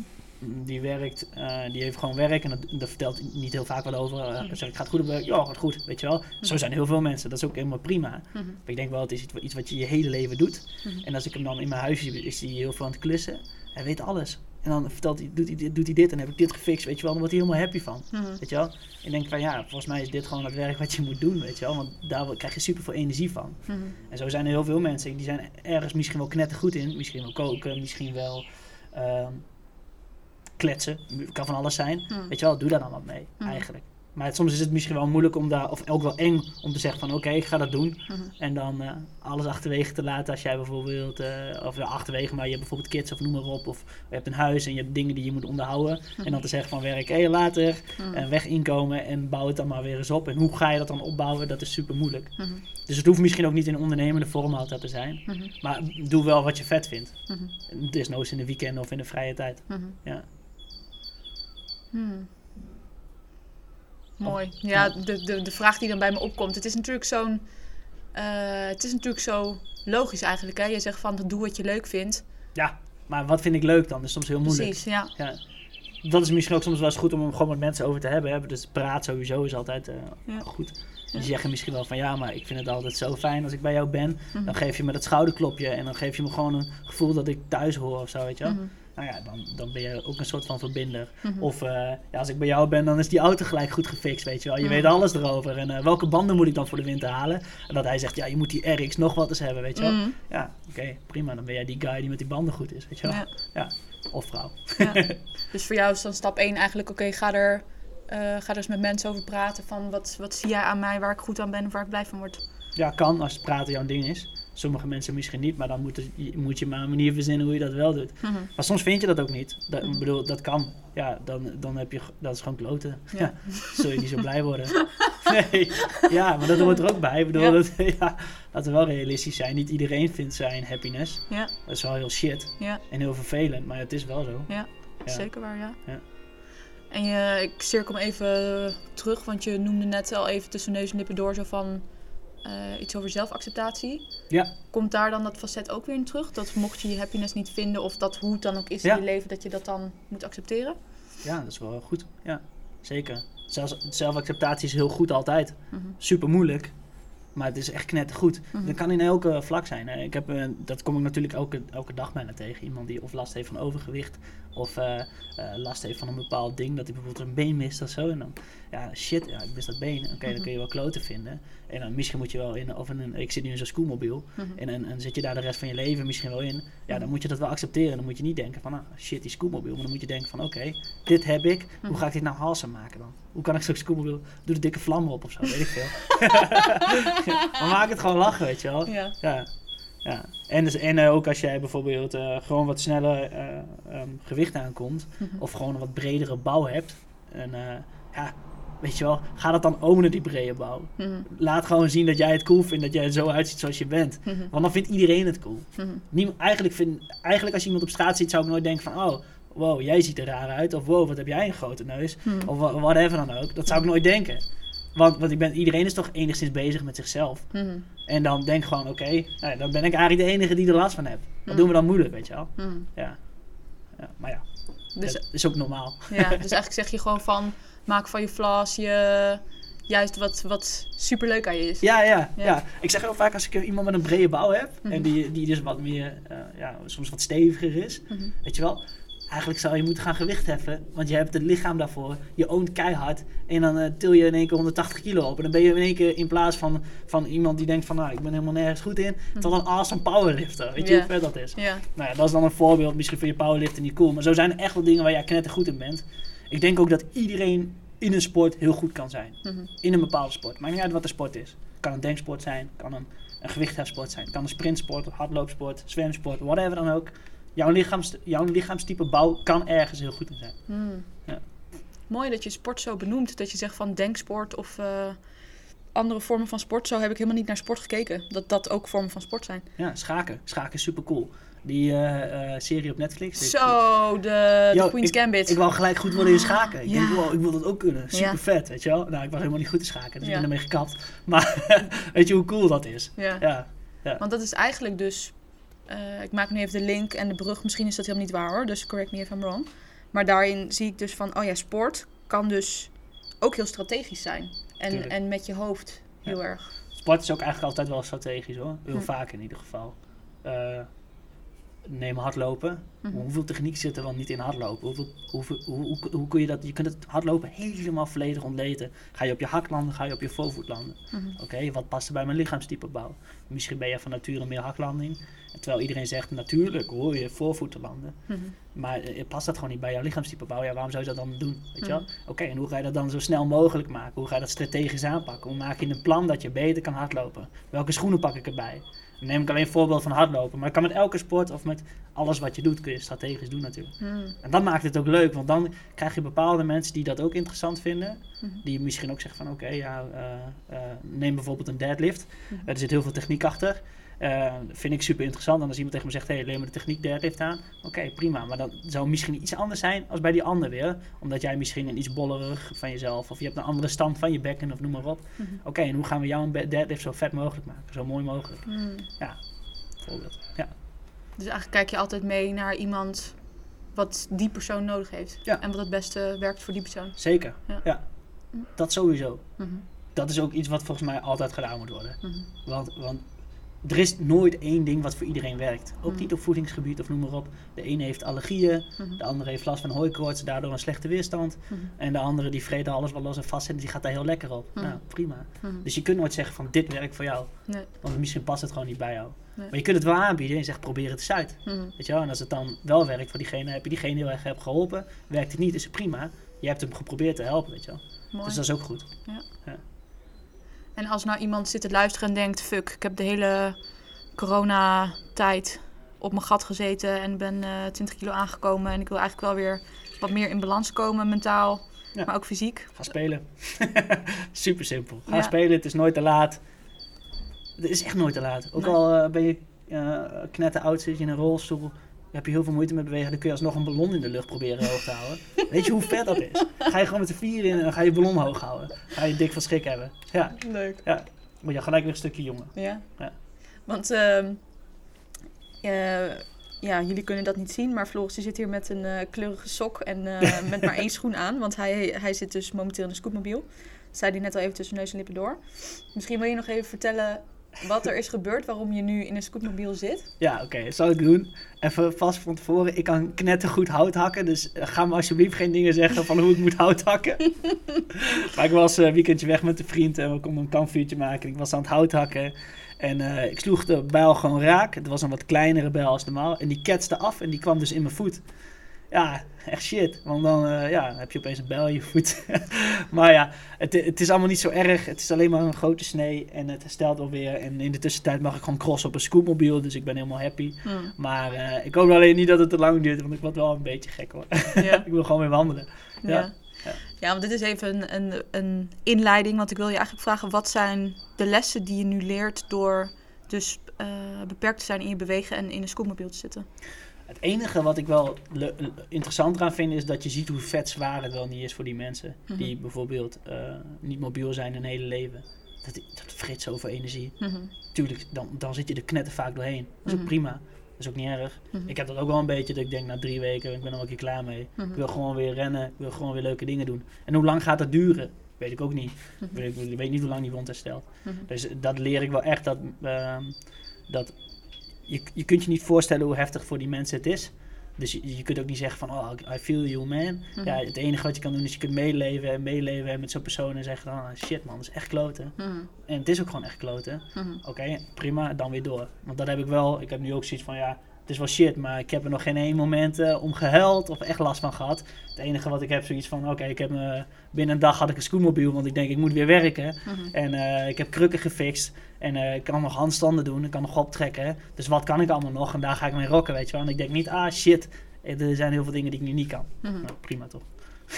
Die werkt, eh, die heeft gewoon werk en dat, daar vertelt hij niet heel vaak wat over. Eh,
Mhm.
zeg ik, gaat goed op werk? Ja, gaat goed, weet je wel. Zo zijn heel veel mensen, dat is ook helemaal prima.
Mhm.
Maar ik denk wel, het is iets, iets wat je je hele leven doet.
Mhm.
En als ik hem dan in mijn huis zie, is hij heel veel aan het klussen. Hij weet alles. En dan vertelt hij, doet hij, dit- doet hij dit en heb ik dit gefixt, weet je wel. Dan wordt hij helemaal happy van,
Mhm.
weet je wel. Ik denk van, ja, volgens mij is dit gewoon het werk wat je moet doen, weet je wel. Want daar krijg je super veel energie van.
Mhm.
En zo zijn er heel veel mensen, die zijn ergens misschien wel knettergoed in. Misschien wel koken, misschien wel ehm, kletsen. Kan van alles zijn.
Mhm.
Weet je wel, doe daar dan wat mee,
Mhm.
eigenlijk. Maar het- soms is het misschien wel moeilijk om daar, of ook wel eng om te zeggen van oké, ik ga dat doen.
Mhm.
En dan eh, alles achterwege te laten als jij bijvoorbeeld, eh, of ja, achterwege, maar je hebt bijvoorbeeld kids of noem maar op. Of je hebt een huis en je hebt dingen die je moet onderhouden. En dan te zeggen van werk, hé later, en weg inkomen en bouw het dan maar weer eens op. En hoe ga je dat dan opbouwen, dat is super moeilijk. Dus het hoeft misschien ook niet in ondernemende vorm altijd te zijn. Maar doe wel wat je vet vindt.
Mhm.
Desnoods in de weekend of in de vrije tijd. Ja.
Hmm. Mooi. Ja, de, de, de vraag die dan bij me opkomt. Het is natuurlijk zo'n. eh, het is natuurlijk zo logisch eigenlijk. Hè? Je zegt van doe wat je leuk vindt.
ja, maar wat vind ik leuk dan? Dat is soms heel moeilijk.
Precies, ja.
Ja. Dat is misschien ook soms wel eens goed om er gewoon met mensen over te hebben. Hè? Dus praat sowieso is altijd eh,
Ja.
goed. Die zeggen misschien wel van ja, maar ik vind het altijd zo fijn als ik bij jou ben.
Mhm.
Dan geef je me dat schouderklopje en dan geef je me gewoon een gevoel dat ik thuis hoor of zo, weet je wel.
Mhm.
Nou ja, dan, dan ben je ook een soort van verbinder.
Mhm.
Of eh, ja, als ik bij jou ben, dan is die auto gelijk goed gefixt, weet je wel. Je weet alles erover. En eh, welke banden moet ik dan voor de winter halen? En dat hij zegt, ja, je moet die RX nog wat eens hebben, weet je wel.
Mhm.
Ja, oké, prima. Dan ben jij die guy die met die banden goed is, weet je wel.
Ja.
Of vrouw.
Ja. [laughs] Dus voor jou is dan stap 1 eigenlijk, oké, ga er eh, ga er eens met mensen over praten van wat, wat zie jij aan mij waar ik goed aan ben waar ik blij van word.
Ja, kan als praten jouw ding is. Sommige mensen misschien niet, maar dan moet, het- moet je maar een manier verzinnen hoe je dat wel doet.
Mhm.
Maar soms vind je dat ook niet. Dat,
Mhm.
Ik bedoel, dat kan. Ja, dan, dan heb je, dat is gewoon kloten.
Ja.
Ja. Zul je niet zo blij worden. [laughs] Nee, ja, maar dat hoort er ook bij. Ik bedoel,
Ja.
dat, [laughs] ja, laten we wel realistisch zijn. Niet iedereen vindt zijn happiness.
Ja,
Dat is wel heel shit
ja,
en heel vervelend, maar het is wel zo. ja,
zeker waar, ja.
Ja.
En je, ik cirkel hem even terug, want je noemde net al even tussen neus en lippen door zo van eh, iets over zelfacceptatie.
Ja.
Komt daar dan dat facet ook weer in terug? Dat mocht je je happiness niet vinden of dat hoe het dan ook is
Ja.
in je leven, dat je dat dan moet accepteren?
Ja, dat is wel goed. Ja, zeker. Zelfs, zelfacceptatie is heel goed altijd.
Mhm.
Super moeilijk. Maar het is echt knettergoed.
Mhm.
Dat kan in elke vlak zijn. hè. Ik heb, eh, dat kom ik natuurlijk elke, elke dag bijna tegen. Iemand die of last heeft van overgewicht. Of eh, last heeft van een bepaald ding. Dat hij bijvoorbeeld een been mist of zo. En dan, ja, shit, ja, ik mis dat been. Oké,
Mhm.
dan kun je wel kloten vinden. En dan misschien moet je wel in, of in een, ik zit nu in zo'n scootmobiel.
Mhm.
En, en, en zit je daar de rest van je leven misschien wel in. Ja, dan moet je dat wel accepteren. Dan moet je niet denken van, ah, shit, die scootmobiel. Maar dan moet je denken van, oké, dit heb ik. Hoe
Mhm.
ga ik dit nou halsen maken dan? Hoe kan ik zo'n scootmobiel... Doe de dikke vlammen op of zo, weet ik veel. [laughs] maar maak het gewoon lachen, weet je wel.
Ja.
Ja. ja. En, dus, en eh, ook als jij bijvoorbeeld eh, gewoon wat sneller eh, ehm, gewicht aankomt.
Mhm.
Of gewoon een wat bredere bouw hebt. En ja, weet je wel, ga dat dan ownen die brede bouw. Laat gewoon zien dat jij het cool vindt, dat jij er zo uitziet zoals je bent.
Mhm.
Want dan vindt iedereen het cool.
Mhm.
Eigenlijk, vind, eigenlijk als je iemand op straat ziet, zou ik nooit denken van... Oh, wow, jij ziet er raar uit. Of wow, wat heb jij een grote neus.
Mhm.
Of whatever dan ook. Dat zou ik nooit denken. Want, want ik ben, iedereen is toch enigszins bezig met zichzelf. En dan denk gewoon, oké, nou ja, dan ben ik eigenlijk de enige die er last van heeft. Wat doen we dan moeilijk, weet je wel? Ja. ja maar ja,
Dus,
dat is ook normaal.
ja, dus [laughs] eigenlijk zeg je gewoon van maak van je flaws je juist wat, wat superleuk aan je is.
Ja, ja,
Ja.
ja, Ik zeg heel vaak als ik iemand met een brede bouw heb...
Mhm.
en die, die dus wat meer, eh, ja, soms wat steviger is...
Mhm.
Weet je wel, eigenlijk zou je moeten gaan gewicht heffen, want je hebt het lichaam daarvoor. Je oont keihard en dan eh, til je in één keer 180 kilo op. En dan ben je in één keer in plaats van, van iemand die denkt van, nou, ik ben helemaal nergens goed in, tot een awesome powerlifter. Weet je hoe vet dat is? Nou ja, dat is dan een voorbeeld. Misschien vind je powerliften niet cool, maar zo zijn er echt wel dingen waar jij knettergoed in bent. Ik denk ook dat iedereen in een sport heel goed kan zijn.
Mhm.
In een bepaalde sport. Maakt niet uit wat de sport is. Het kan een denksport zijn, het kan een, een gewichthefsport zijn, kan een sprintsport, hardloopsport, zwemsport, whatever dan ook. Jouw, lichaams, jouw lichaamstype bouw kan ergens heel goed in zijn.
Hmm.
Ja.
Mooi dat je sport zo benoemt. Dat je zegt van denksport of eh, andere vormen van sport. Zo heb ik helemaal niet naar sport gekeken. Dat dat ook vormen van sport zijn.
Ja, schaken. Schaken is super cool. Die eh, eh, serie op Netflix.
Zo, de, Queen's Gambit.
Ik wou gelijk goed worden in schaken. Ik
Ja.
denk, wow, ik wil dat ook kunnen. Super
Ja.
vet, weet je wel. Nou, ik was helemaal niet goed in schaken, dus
Ja.
ik ben ermee gekapt. [laughs] Maar weet je hoe cool dat is?
ja.
Ja,
Want dat is eigenlijk dus... eh, ik maak nu even de link en de brug. Misschien is dat helemaal niet waar hoor. Dus correct me if I'm wrong. Maar daarin zie ik dus van... Oh ja, sport kan dus ook heel strategisch zijn. En,
Tuurlijk.
en met je hoofd heel
Ja.
erg.
Sport is ook eigenlijk altijd wel strategisch hoor. Heel
Hm.
vaak in ieder geval. Eh, neem hardlopen.
Mhm.
Hoeveel techniek zit er wel niet in hardlopen? Hoeveel, hoeveel, hoe, hoe, hoe kun je dat? Je kunt het hardlopen helemaal volledig ontleten. Ga je op je hak landen, ga je op je voorvoet landen.
Mhm.
Oké, wat past er bij mijn lichaamstype bouw? Misschien ben je van nature meer haklanding. Terwijl iedereen zegt, natuurlijk hoor je voorvoet te landen.
Mhm.
Maar eh, past dat gewoon niet bij jouw lichaamstype bouw? Ja, waarom zou je dat dan doen? Weet je wel? Oké, en hoe ga je dat dan zo snel mogelijk maken? Hoe ga je dat strategisch aanpakken? Hoe maak je een plan dat je beter kan hardlopen? Welke schoenen pak ik erbij? Dan neem ik alleen een voorbeeld van hardlopen. Maar dat kan met elke sport of met alles wat je doet, kun je strategisch doen natuurlijk.
Mhm.
En dat maakt het ook leuk, want dan krijg je bepaalde mensen die dat ook interessant vinden.
Mhm.
Die misschien ook zeggen van oké, ja, eh, eh, neem bijvoorbeeld een deadlift.
Mhm.
er zit heel veel techniek achter. Eh, vind ik super interessant. En als iemand tegen me zegt, hé, hey, leer me de techniek deadlift aan. Oké, prima. Maar dat zou misschien iets anders zijn als bij die ander weer. Omdat jij misschien een iets bollerig van jezelf, of je hebt een andere stand van je bekken, of noem maar op.
Mhm.
Oké, en hoe gaan we jouw deadlift zo vet mogelijk maken? Zo mooi mogelijk.
Mhm.
Bijvoorbeeld. Ja.
Dus eigenlijk kijk je altijd mee naar iemand wat die persoon nodig heeft.
Ja.
En wat het beste werkt voor die persoon.
Zeker.
Ja.
Ja. Dat sowieso.
Mhm.
dat is ook iets wat volgens mij altijd gedaan moet worden. Want, want er is nooit één ding wat voor iedereen werkt. Ook
Mhm.
niet op voedingsgebied of noem maar op. De ene heeft allergieën,
Mhm.
de andere heeft last van hooikoorts, daardoor een slechte weerstand.
Mhm.
En de andere die vreet alles wat los en vast zit, die gaat daar heel lekker op. Nou, prima. Dus je kunt nooit zeggen van dit werkt voor jou.
Nee.
Want misschien past het gewoon niet bij jou.
Nee.
Maar je kunt het wel aanbieden en je zegt probeer het eens uit. Weet je wel? En als het dan wel werkt voor diegene, heb je diegene heel erg hebt geholpen. Werkt het niet, is het prima. Je hebt hem geprobeerd te helpen, weet je wel.
Mooi.
Dus dat is ook goed.
En als nou iemand zit te luisteren en denkt: fuck, ik heb de hele coronatijd op mijn gat gezeten en ben eh 20 kilo aangekomen. En ik wil eigenlijk wel weer wat meer in balans komen, mentaal,
Ja.
maar ook fysiek.
Ga spelen. [laughs] Super simpel. Ga
Ja.
spelen, het is nooit te laat. Het is echt nooit te laat. Ook
Nee.
al eh, ben je uh, knetter oud, zit je in een rolstoel, heb je heel veel moeite met bewegen, dan kun je alsnog een ballon in de lucht proberen hoog te houden. Weet je hoe vet dat is? Ga je gewoon met de vier in en dan ga je ballon hoog houden. Ga je dik van schrik hebben. Ja,
Leuk.
ja. Word je gelijk weer een stukje jonger.
Ja.
Ja.
Want eh, ja, jullie kunnen dat niet zien, maar Floris die zit hier met een eh, kleurige sok en eh, [laughs] met maar één schoen aan. Want hij, hij zit dus momenteel in de scootmobiel. Dat zei hij net al even tussen neus en lippen door. Misschien wil je nog even vertellen wat er is gebeurd, waarom je nu in een scootmobiel zit.
Ja, oké, dat zal ik doen. Even vast van tevoren, ik kan knettergoed hout hakken, dus eh, ga me alsjeblieft geen dingen zeggen van hoe ik moet hout hakken. [laughs] maar ik was een weekendje weg met een vriend en we konden een kampvuurtje maken. Ik was aan het hout hakken en eh, ik sloeg de bijl gewoon raak. Het was een wat kleinere bijl als normaal en die ketste af en die kwam dus in mijn voet. Ja, echt shit. Want dan eh, ja, heb je opeens een bijl in je voet. [laughs] maar ja, het, het is allemaal niet zo erg. Het is alleen maar een grote snee en het herstelt alweer. En in de tussentijd mag ik gewoon crossen op een scootmobiel, dus ik ben helemaal happy.
Hmm.
Maar eh, ik hoop alleen niet dat het te lang duurt, want ik word wel een beetje gek hoor.
Ja. [laughs]
ik wil gewoon weer wandelen.
Ja.
Ja.
Ja.
Ja.
want dit is even een, een, een inleiding. Want ik wil je eigenlijk vragen: wat zijn de lessen die je nu leert door dus eh, beperkt te zijn in je bewegen en in een scootmobiel te zitten?
Het enige wat ik wel interessant eraan vind, is dat je ziet hoe vet zwaar het wel niet is voor die mensen.
Mhm.
Die bijvoorbeeld eh, niet mobiel zijn hun hele leven. Dat, dat vreet zoveel energie.
Mhm.
Tuurlijk, dan, dan zit je er knetter vaak doorheen. Dat is ook
Mhm.
prima. Dat is ook niet erg. Ik heb dat ook wel een beetje, dat ik denk na drie weken, ik ben er wel een keer klaar mee. Ik wil gewoon weer rennen, ik wil gewoon weer leuke dingen doen. En hoe lang gaat dat duren? Weet ik ook niet. Ik weet, ik weet niet hoe lang die wond herstelt. Dus dat leer ik wel echt. Dat, ehm, dat je, je kunt je niet voorstellen hoe heftig voor die mensen het is. Dus je, je kunt ook niet zeggen van, oh, I feel you man.
Mhm.
Ja, het enige wat je kan doen is je kunt meeleven en meeleven met zo'n persoon en zeggen dan, ah, shit man, dat is echt kloten.
Mhm.
En het is ook gewoon echt kloten.
Mhm.
Oké, prima, dan weer door. Want dat heb ik wel, ik heb nu ook zoiets van, ja, het is wel shit, maar ik heb er nog geen één moment eh, om gehuild of echt last van gehad. Het enige wat ik heb, zoiets van, oké, ik heb me, binnen een dag had ik een scootmobiel, want ik denk, ik moet weer werken.
Mhm.
En eh, ik heb krukken gefixt. En eh, ik kan nog handstanden doen. Ik kan nog optrekken. Dus wat kan ik allemaal nog? En daar ga ik mee rocken, weet je wel. En ik denk niet, ah shit, er zijn heel veel dingen die ik nu niet kan.
Mhm.
Nou, prima toch?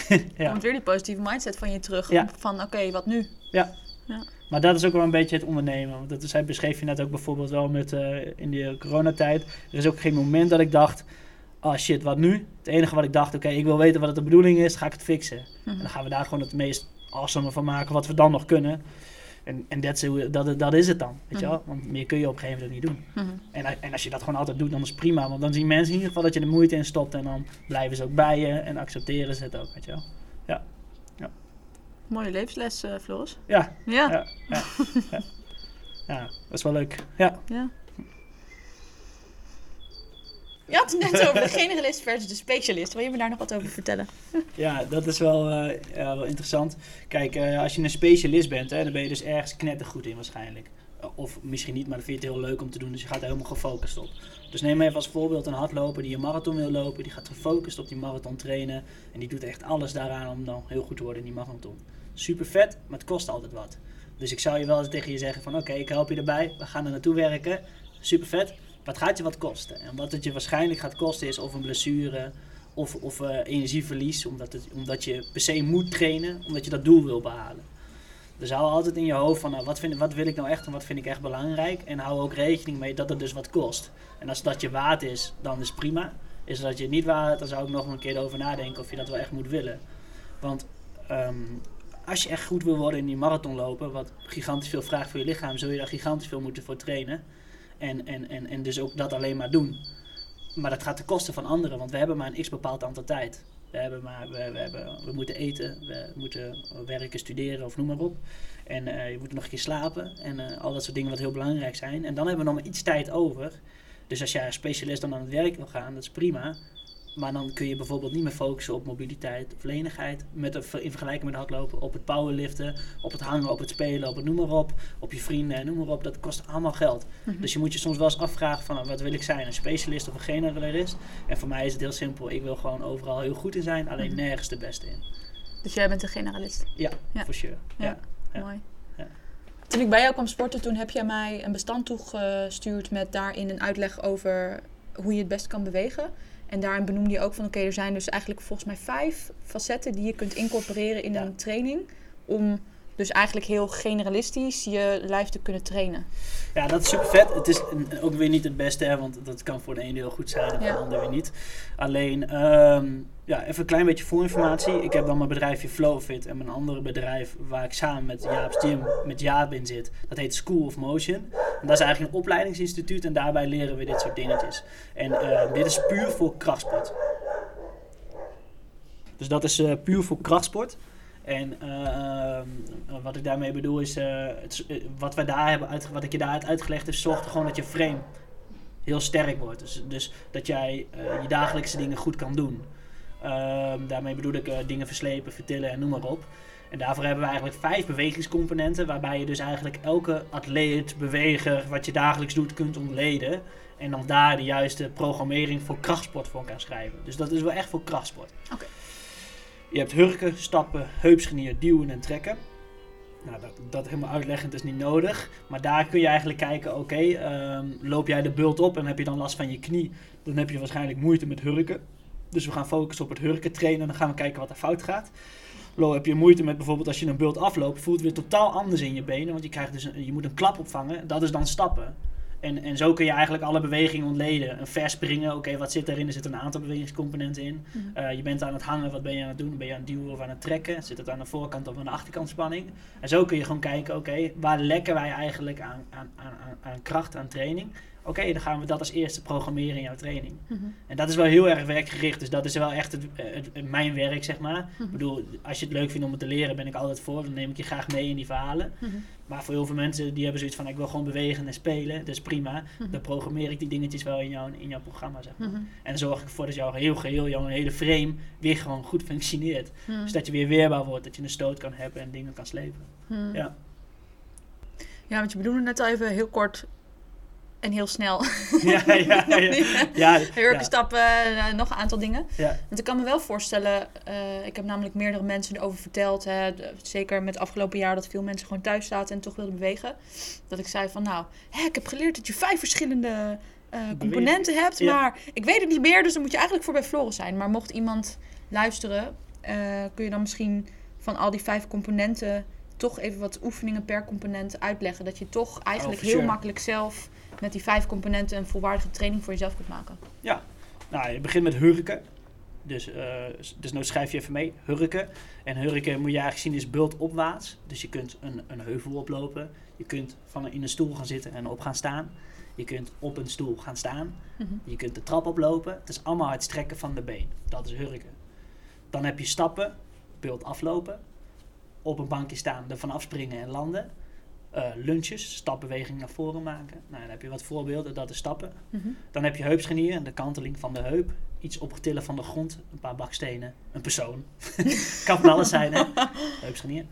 [laughs] Ja.
komt weer die positieve mindset van je terug.
Ja.
Van oké, wat nu?
Maar dat is ook wel een beetje het ondernemen. Want dat is, hij beschreef je net ook bijvoorbeeld wel met eh, in de coronatijd. Er is ook geen moment dat ik dacht, ah shit, wat nu? Het enige wat ik dacht, oké, ik wil weten wat het de bedoeling is, ga ik het fixen. En
Mhm.
dan gaan we daar gewoon het meest awesome van maken wat we dan nog kunnen. En, en dat, dat is het dan, weet je
Mhm.
wel? Want meer kun je op een gegeven moment niet doen.
Mhm.
En, en als je dat gewoon altijd doet, dan is het prima. Want dan zien mensen in ieder geval dat je er moeite in stopt. En dan blijven ze ook bij je en accepteren ze het ook, weet je wel.
Mooie levensles, eh, Floris.
Ja,
Ja.
ja, ja. ja. Ja, dat is wel leuk. Ja,
Ja. Je had het net over de generalist versus de specialist. Wil je me daar nog wat over vertellen?
ja dat is wel, eh, ja, wel interessant. Kijk, eh, als je een specialist bent, hè, dan ben je dus ergens knettergoed in waarschijnlijk. Of misschien niet, maar dan vind je het heel leuk om te doen. Dus je gaat er helemaal gefocust op. Dus neem even als voorbeeld een hardloper die een marathon wil lopen. Die gaat gefocust op die marathon trainen. En die doet echt alles daaraan om dan heel goed te worden in die marathon. Super vet, maar het kost altijd wat. Dus ik zou je wel eens tegen je zeggen van oké, ik help je erbij. We gaan er naartoe werken. Super vet. Wat gaat je wat kosten? En wat het je waarschijnlijk gaat kosten is of een blessure of, of eh, energieverlies. Omdat, het, omdat je per se moet trainen, omdat je dat doel wil behalen. Dus hou altijd in je hoofd van nou, wat, vind, wat wil ik nou echt en wat vind ik echt belangrijk. En hou ook rekening mee dat het dus wat kost. En als dat je waard is, dan is prima. Is dat je niet waard, dan zou ik nog een keer over nadenken of je dat wel echt moet willen. Want ehm, als je echt goed wil worden in die marathon lopen, wat gigantisch veel vraagt voor je lichaam, zul je daar gigantisch veel moeten voor trainen. En, en, en, en dus ook dat alleen maar doen. Maar dat gaat ten koste van anderen, want we hebben maar een x bepaald aantal tijd. We, hebben maar, we, we, hebben, we moeten eten, we moeten werken, studeren of noem maar op. En eh, je moet nog een keer slapen en eh, al dat soort dingen wat heel belangrijk zijn. En dan hebben we nog maar iets tijd over. Dus als jij als specialist dan aan het werk wil gaan, dat is prima. Maar dan kun je bijvoorbeeld niet meer focussen op mobiliteit of lenigheid. Met, een- in vergelijking met hardlopen, op het powerliften, op het hangen, op het spelen, op het noem maar op. Op je vrienden en noem maar op. Dat kost allemaal geld.
Mhm.
Dus je moet je soms wel eens afvragen van nou, wat wil ik zijn, een specialist of een generalist. En voor mij is het heel simpel. Ik wil gewoon overal heel goed in zijn, alleen
Mhm.
nergens de beste in.
Dus jij bent een generalist.
Ja,
Ja.
for sure.
Ja.
Ja. Ja.
Mooi.
Ja.
Toen ik bij jou kwam sporten, toen heb jij mij een bestand toegestuurd met daarin een uitleg over hoe je het best kan bewegen. En daarin benoemde je ook van oké, er zijn dus eigenlijk volgens mij vijf facetten die je kunt incorporeren in
Ja.
een training. Om dus eigenlijk heel generalistisch je lijf te kunnen trainen.
Ja, dat is super vet. Het is ook weer niet het beste, hè, want dat kan voor de ene heel goed zijn en voor
Ja.
de ander weer niet. Alleen, ehm, ja, even een klein beetje voorinformatie. Ik heb dan mijn bedrijfje Flowfit en mijn andere bedrijf waar ik samen met Jaap's Gym, met Jaap in zit. Dat heet School of Motion. En dat is eigenlijk een opleidingsinstituut en daarbij leren we dit soort dingetjes. En eh, dit is puur voor krachtsport. Dus dat is eh, puur voor krachtsport. En eh, ehm, wat ik daarmee bedoel is, eh, het, eh, wat, wij daar hebben wat ik je daaruit uitgelegd heb, zorgt gewoon dat je frame heel sterk wordt. Dus, dus dat jij eh, je dagelijkse dingen goed kan doen. Ehm, daarmee bedoel ik eh, dingen verslepen, vertillen en noem maar op. En daarvoor hebben we eigenlijk vijf bewegingscomponenten, waarbij je dus eigenlijk elke atleet, beweger, wat je dagelijks doet, kunt ontleden. En dan daar de juiste programmering voor krachtsport voor kan schrijven. Dus dat is wel echt voor krachtsport.
Oké.
Je hebt hurken, stappen, heupschenier, duwen en trekken. Nou, dat, dat helemaal uitleggend is niet nodig. Maar daar kun je eigenlijk kijken, oké, ehm, loop jij de bult op en heb je dan last van je knie, dan heb je waarschijnlijk moeite met hurken. Dus we gaan focussen op het hurken trainen en dan gaan we kijken wat er fout gaat. Lo, heb je moeite met bijvoorbeeld als je een bult afloopt, voelt het weer totaal anders in je benen. Want je, krijgt dus je moet een klap opvangen, dat is dan stappen. En, en zo kun je eigenlijk alle bewegingen ontleden. Een verspringen, oké, wat zit erin? Er zitten een aantal bewegingscomponenten in.
Mhm.
Eh, je bent aan het hangen, wat ben je aan het doen? Ben je aan het duwen of aan het trekken? Zit het aan de voorkant of aan de achterkant spanning? En zo kun je gewoon kijken, oké, waar lekken wij eigenlijk aan, aan, aan, aan- kracht, aan training? Oké, dan gaan we dat als eerste programmeren in jouw training.
Mhm.
En dat is wel heel erg werkgericht, dus dat is wel echt het, het- het- mijn werk, zeg maar.
Mhm.
Ik bedoel, als je het leuk vindt om het te leren, ben ik altijd voor. Dan neem ik je graag mee in die verhalen. Maar voor heel veel mensen, die hebben zoiets van, ik wil gewoon bewegen en spelen. Dat is prima.
Mhm.
Dan programmeer ik die dingetjes wel in jouw, in jouw programma, zeg maar.
Mhm.
En dan zorg ik ervoor dat jouw heel geheel, jouw hele frame weer gewoon goed functioneert.
Mhm.
Dus dat je weer weerbaar wordt, dat je een stoot kan hebben en dingen kan slepen. Ja.
Ja, want je bedoelde net al even heel kort en heel snel.
ja, ja, [laughs] ja. ja,
stappen, eh, nog een aantal dingen.
ja.
Want ik kan me wel voorstellen, eh, ik heb namelijk meerdere mensen erover verteld, hè, zeker met het afgelopen jaar dat veel mensen gewoon thuis zaten en toch wilden bewegen. Dat ik zei van nou, hè, ik heb geleerd dat je vijf verschillende eh, componenten hebt, maar ik weet het niet meer, dus dan moet je eigenlijk voor bij Floris zijn. Maar mocht iemand luisteren, kun je dan misschien van al die vijf componenten toch even wat oefeningen per component uitleggen. Dat je toch eigenlijk heel
sure.
makkelijk zelf met die vijf componenten een volwaardige training voor jezelf kunt maken.
Nou, je begint met hurken. Dus, eh, dus nou schrijf je even mee, hurken. En hurken moet je eigenlijk zien is bult opwaarts. Dus je kunt een, een heuvel oplopen. Je kunt van in een stoel gaan zitten en op gaan staan. Je kunt op een stoel gaan staan.
Mhm.
Je kunt de trap oplopen. Het is allemaal het strekken van de been. Dat is hurken. Dan heb je stappen, bult aflopen. Op een bankje staan, ervan afspringen en landen. Eh lunches, stapbeweging naar voren maken. Nou, dan heb je wat voorbeelden, dat is stappen.
Mhm.
Dan heb je heupschenier, de kanteling van de heup. Iets optillen van de grond, een paar bakstenen, een persoon. [laughs] kan van alles zijn, hè? [laughs] Heupschenier.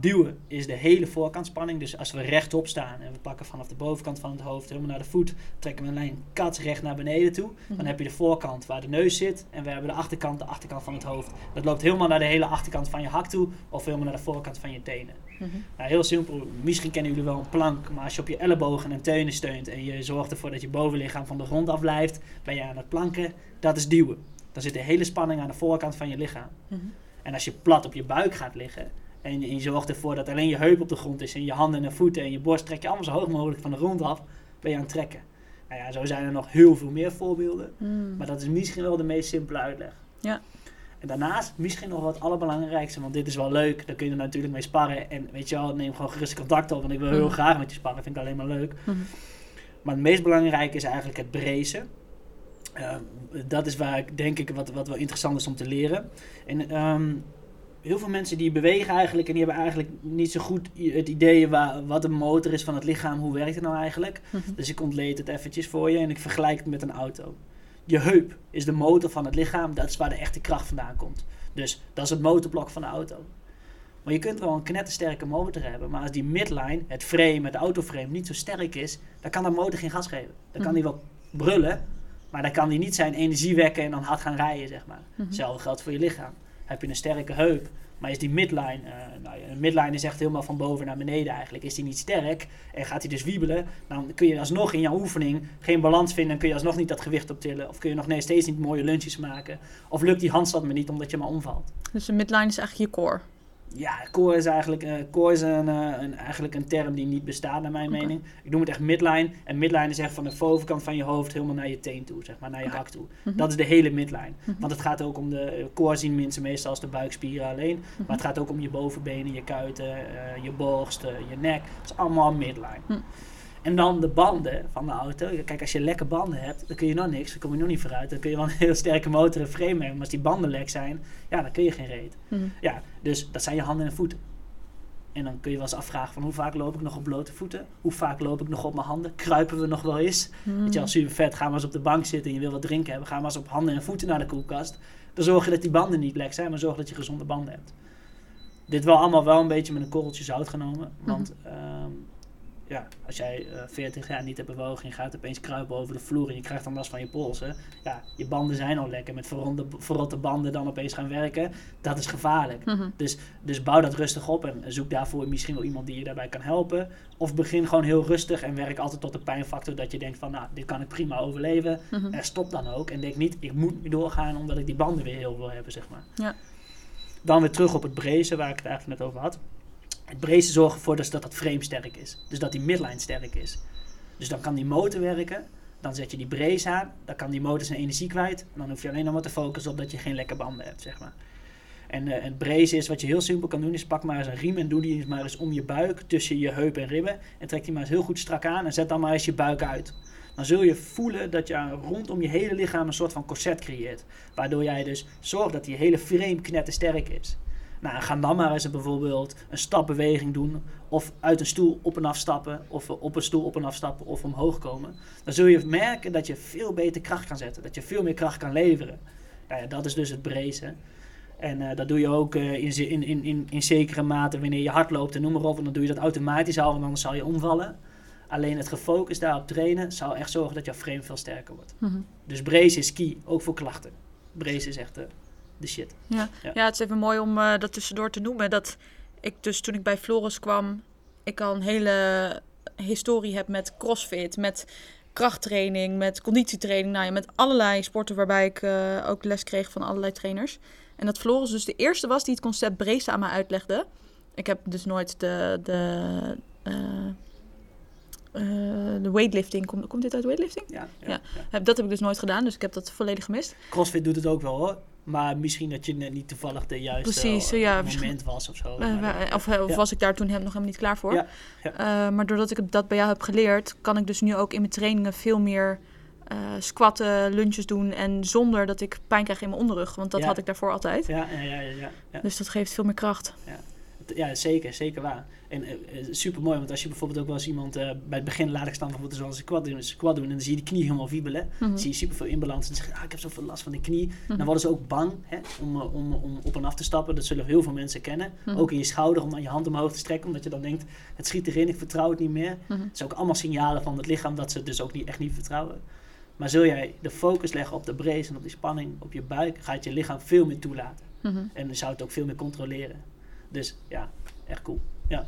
Duwen is de hele voorkantspanning. Dus als we rechtop staan en we pakken vanaf de bovenkant van het hoofd helemaal naar de voet, trekken we een lijn kat recht naar beneden toe. Dan
Mhm.
heb je de voorkant waar de neus zit en we hebben de achterkant, de achterkant van het hoofd. Dat loopt helemaal naar de hele achterkant van je hak toe of helemaal naar de voorkant van je tenen.
Mhm.
Nou, heel simpel. Misschien kennen jullie wel een plank, maar als je op je ellebogen en teunen steunt en je zorgt ervoor dat je bovenlichaam van de grond af blijft, ben je aan het planken. Dat is duwen. Dan zit de hele spanning aan de voorkant van je lichaam.
Mhm.
En als je plat op je buik gaat liggen en je zorgt ervoor dat alleen je heup op de grond is en je handen en voeten en je borst trek je allemaal zo hoog mogelijk van de grond af, ben je aan het trekken. Nou ja, zo zijn er nog heel veel meer voorbeelden.
Mhm.
Maar dat is misschien wel de meest simpele uitleg.
Ja.
En daarnaast misschien nog wat allerbelangrijkste, want dit is wel leuk. Daar kun je er natuurlijk mee sparren. En weet je wel, neem gewoon gerust contact op, want ik wil heel
Mhm.
graag met je sparren. Vind ik alleen maar leuk.
Mhm.
Maar het meest belangrijke is eigenlijk het bracen. Uh, dat is waar ik denk ik wat, wat wel interessant is om te leren. En ehm, heel veel mensen die bewegen eigenlijk en die hebben eigenlijk niet zo goed het idee waar, wat de motor is van het lichaam, hoe werkt het nou eigenlijk.
Mhm.
Dus ik ontleed het eventjes voor je en ik vergelijk het met een auto. Je heup is de motor van het lichaam, dat is waar de echte kracht vandaan komt. Dus dat is het motorblok van de auto. Maar je kunt wel een knettersterke motor hebben, maar als die midline, het frame, het autoframe, niet zo sterk is, dan kan de motor geen gas geven. Dan kan
Mhm.
die wel brullen, maar dan kan die niet zijn energie wekken en dan hard gaan rijden, zeg maar.
Mhm.
Hetzelfde geldt voor je lichaam. Heb je een sterke heup, maar is die midline, eh, nou een midline is echt helemaal van boven naar beneden eigenlijk. Is die niet sterk en gaat hij dus wiebelen, dan kun je alsnog in jouw oefening geen balans vinden. Dan kun je alsnog niet dat gewicht optillen. Of kun je nog nee, steeds niet mooie lunches maken. Of lukt die handstand maar niet omdat je maar omvalt.
Dus de midline is eigenlijk je core.
Ja, core is eigenlijk, eh, core is een, eh, een, eigenlijk een term die niet bestaat naar mijn mening. Ik noem het echt midline. En midline is echt van de bovenkant van je hoofd helemaal naar je teen toe, zeg maar, naar je hak toe.
Mhm.
Dat is de hele midline.
Mhm.
Want het gaat ook om de core zien mensen meestal als de buikspieren alleen.
Mhm.
Maar het gaat ook om je bovenbenen, je kuiten, eh, je borst, je nek. Dat is allemaal midline. En dan de banden van de auto. Kijk, als je lekke banden hebt, dan kun je nog niks. Dan kom je nog niet vooruit. Dan kun je wel een heel sterke motor en frame hebben. Maar als die banden lek zijn, ja, dan kun je geen reet. Ja, dus dat zijn je handen en voeten. En dan kun je wel eens afvragen van hoe vaak loop ik nog op blote voeten? Hoe vaak loop ik nog op mijn handen? Kruipen we nog wel eens?
Mhm.
Weet je, als super vet, ga maar eens op de bank zitten en je wil wat drinken hebben. Ga maar eens op handen en voeten naar de koelkast. Dan zorg je dat die banden niet lek zijn, maar zorg dat je gezonde banden hebt. Dit wel allemaal wel een beetje met een korreltje zout genomen. Want ehm, ja, als jij eh 40 jaar niet hebt bewogen en je gaat opeens kruipen over de vloer en je krijgt dan last van je polsen. Ja, je banden zijn al lekker. Met verronde, verrotte banden dan opeens gaan werken, dat is gevaarlijk.
Mhm.
Dus, dus bouw dat rustig op en zoek daarvoor misschien wel iemand die je daarbij kan helpen. Of begin gewoon heel rustig en werk altijd tot de pijnfactor dat je denkt van, nou, dit kan ik prima overleven.
Mhm.
En stop dan ook en denk niet, ik moet nu doorgaan omdat ik die banden weer heel wil hebben, zeg maar.
Ja.
Dan weer terug op het brazen waar ik het eigenlijk net over had. Het brazen zorgt ervoor dus dat dat frame sterk is. Dus dat die midline sterk is. Dus dan kan die motor werken. Dan zet je die brace aan. Dan kan die motor zijn energie kwijt. En dan hoef je alleen nog maar te focussen op dat je geen lekke banden hebt, zeg maar. En eh het brace is wat je heel simpel kan doen. Is pak maar eens een riem en doe die eens maar eens om je buik. Tussen je heup en ribben. En trek die maar eens heel goed strak aan. En zet dan maar eens je buik uit. Dan zul je voelen dat je rondom je hele lichaam een soort van corset creëert. Waardoor jij dus zorgt dat die hele frame knettersterk is. Nou, ga dan maar eens bijvoorbeeld een stapbeweging doen. Of uit een stoel op en af stappen. Of op een stoel op en af stappen. Of omhoog komen. Dan zul je merken dat je veel beter kracht kan zetten. Dat je veel meer kracht kan leveren. Nou ja, dat is dus het brazen. En eh, dat doe je ook eh, in, in, in, in, in zekere mate wanneer je hard loopt en noem maar op. En dan doe je dat automatisch al, want anders zal je omvallen. Alleen het gefocust daarop trainen zal echt zorgen dat jouw frame veel sterker wordt.
Mhm.
Dus brace is key, ook voor klachten. Brace is echt eh, de shit.
Ja.
Ja.
ja, het is even mooi om eh, dat tussendoor te noemen. Dat ik dus toen ik bij Floris kwam, ik al een hele historie heb met crossfit, met krachttraining, met conditietraining. Nou ja, met allerlei sporten waarbij ik eh, ook les kreeg van allerlei trainers. En dat Floris dus de eerste was die het concept brace aan me uitlegde. Ik heb dus nooit de, de, eh, de weightlifting, komt, komt dit uit weightlifting?
Ja, ja,
dat heb ik dus nooit gedaan, dus ik heb dat volledig gemist.
Crossfit doet het ook wel hoor. Maar misschien dat je net niet toevallig de juiste
Precies,
eh,
ja,
moment was of zo.
Eh,
Maar
of eh, of
ja.
was ik daar toen hem nog helemaal niet klaar voor.
Ja,
Eh, maar doordat ik dat bij jou heb geleerd, kan ik dus nu ook in mijn trainingen veel meer eh, squatten, lunches doen. En zonder dat ik pijn krijg in mijn onderrug. Want dat had ik daarvoor altijd.
ja, ja, ja, ja.
Dus dat geeft veel meer kracht.
Ja, zeker, zeker waar. En eh, super mooi, want als je bijvoorbeeld ook wel eens iemand eh, bij het begin laat ik staan bijvoorbeeld zoals squat doen, doen en dan zie je die knie helemaal wiebelen.
Mhm.
Dan zie je super veel inbalans en dan zeg je, ah, ik heb zoveel last van de knie.
Mhm.
Dan worden ze ook bang hè, om, eh, om, om op en af te stappen. Dat zullen heel veel mensen kennen.
Mhm.
Ook in je schouder om dan je hand omhoog te strekken, omdat je dan denkt, het schiet erin, ik vertrouw het niet meer.
Mhm.
Het zijn ook allemaal signalen van het lichaam dat ze het dus ook niet, echt niet vertrouwen. Maar zul jij de focus leggen op de brace en op die spanning op je buik, gaat je lichaam veel meer toelaten.
Mhm.
En dan zou het ook veel meer controleren. Dus ja, echt cool.
Dat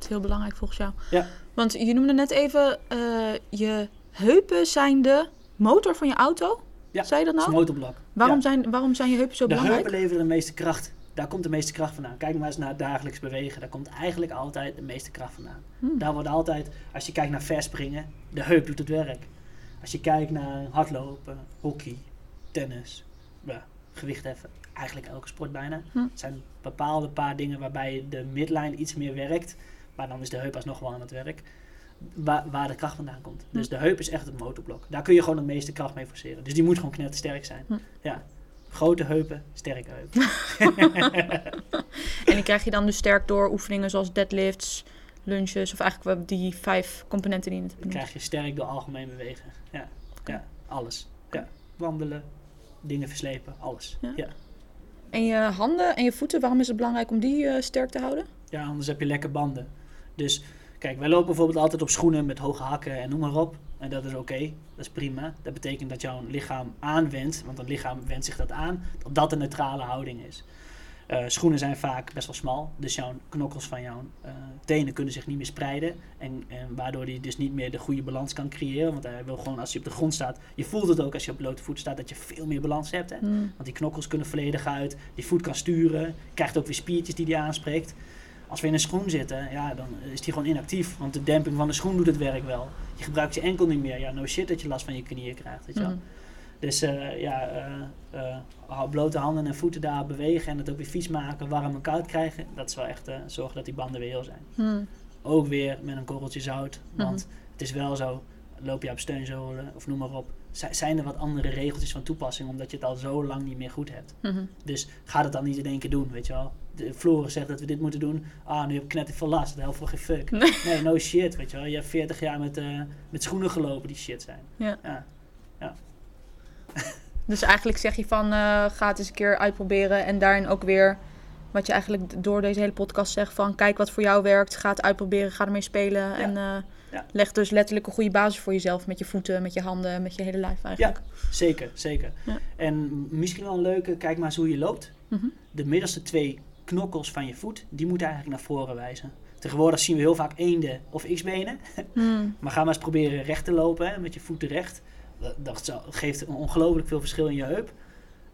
is heel belangrijk volgens jou.
Ja.
Want je noemde net even, eh, je heupen zijn de motor van je auto.
Ja,
Zei je dat
is
nou?
motorblok.
Waarom,
Ja.
zijn, waarom zijn je heupen zo
de
belangrijk?
heupen leveren de meeste kracht. Daar komt de meeste kracht vandaan. Kijk maar eens naar het dagelijks bewegen. Daar komt eigenlijk altijd de meeste kracht vandaan.
Hmm.
Daar wordt altijd, als je kijkt naar verspringen, de heup doet het werk. Als je kijkt naar hardlopen, hockey, tennis, ja, gewichtheffen, eigenlijk elke sport bijna.
Hm.
Het zijn bepaalde paar dingen waarbij de midline iets meer werkt. Maar dan is de heup alsnog wel aan het werk. waar, waar de kracht vandaan komt. Dus de heup is echt het motorblok. Daar kun je gewoon de meeste kracht mee forceren. Dus die moet gewoon knettersterk zijn.
Hm.
Ja. Grote heupen, sterke heupen. [laughs] [laughs]
En die krijg je dan dus sterk door oefeningen zoals deadlifts, lunges of eigenlijk die vijf componenten die je net hebt
Dat
benoemd.
krijg je sterk door algemeen bewegen. Ja, ja alles. Ja. Wandelen, dingen verslepen, alles.
Ja.
Ja.
En je handen en je voeten, waarom is het belangrijk om die eh, sterk te houden?
Ja, anders heb je lekker banden. Dus kijk, wij lopen bijvoorbeeld altijd op schoenen met hoge hakken en noem maar op. En dat is oké, dat is prima. Dat betekent dat jouw lichaam aanwendt, want het lichaam wendt zich dat aan, dat dat een neutrale houding is. Eh, schoenen zijn vaak best wel smal, dus jouw knokkels van jouw eh, tenen kunnen zich niet meer spreiden. En, en waardoor hij dus niet meer de goede balans kan creëren. Want hij wil gewoon, als je op de grond staat, je voelt het ook als je op blote voet staat, dat je veel meer balans hebt. Hè?
Hmm.
Want die knokkels kunnen volledig uit. Die voet kan sturen. Krijgt ook weer spiertjes die die aanspreekt. Als we in een schoen zitten, ja, dan is die gewoon inactief. Want de demping van de schoen doet het werk wel. Je gebruikt je enkel niet meer. Ja, no shit dat je last van je knieën krijgt. Weet je wel.
Mhm.
Dus eh, ja, eh, eh, blote handen en voeten daar bewegen en het ook weer vies maken, warm en koud krijgen. Dat is wel echt zorgen dat die banden weer heel zijn.
Hmm.
Ook weer met een korreltje zout. Want het is wel zo, loop je op steunzolen of noem maar op. zi- Zijn er wat andere regeltjes van toepassing omdat je het al zo lang niet meer goed hebt.
Mhm.
Dus ga het dan niet in één keer doen, weet je wel. De Floris zegt dat we dit moeten doen. Ah, nu heb ik net veel last. Dat helpt voor geen fuck.
Nee. [laughs]
Nee, no shit, weet je wel. Je hebt 40 jaar met, eh, met schoenen gelopen die shit zijn.
Ja.
Ja.
Dus eigenlijk zeg je van, eh, ga het eens een keer uitproberen en daarin ook weer, wat je eigenlijk door deze hele podcast zegt, van kijk wat voor jou werkt, ga het uitproberen, ga ermee spelen en
Ja.
leg dus letterlijk een goede basis voor jezelf met je voeten, met je handen, met je hele lijf eigenlijk.
Zeker, zeker.
Ja.
En misschien wel een leuke, kijk maar eens hoe je loopt.
Mhm.
De middelste twee knokkels van je voet, die moeten eigenlijk naar voren wijzen. Tegenwoordig zien we heel vaak eenden of x-benen.
Hmm. [laughs]
Maar ga maar eens proberen recht te lopen, hè, met je voeten recht. Dat, dat geeft een ongelooflijk veel verschil in je heup.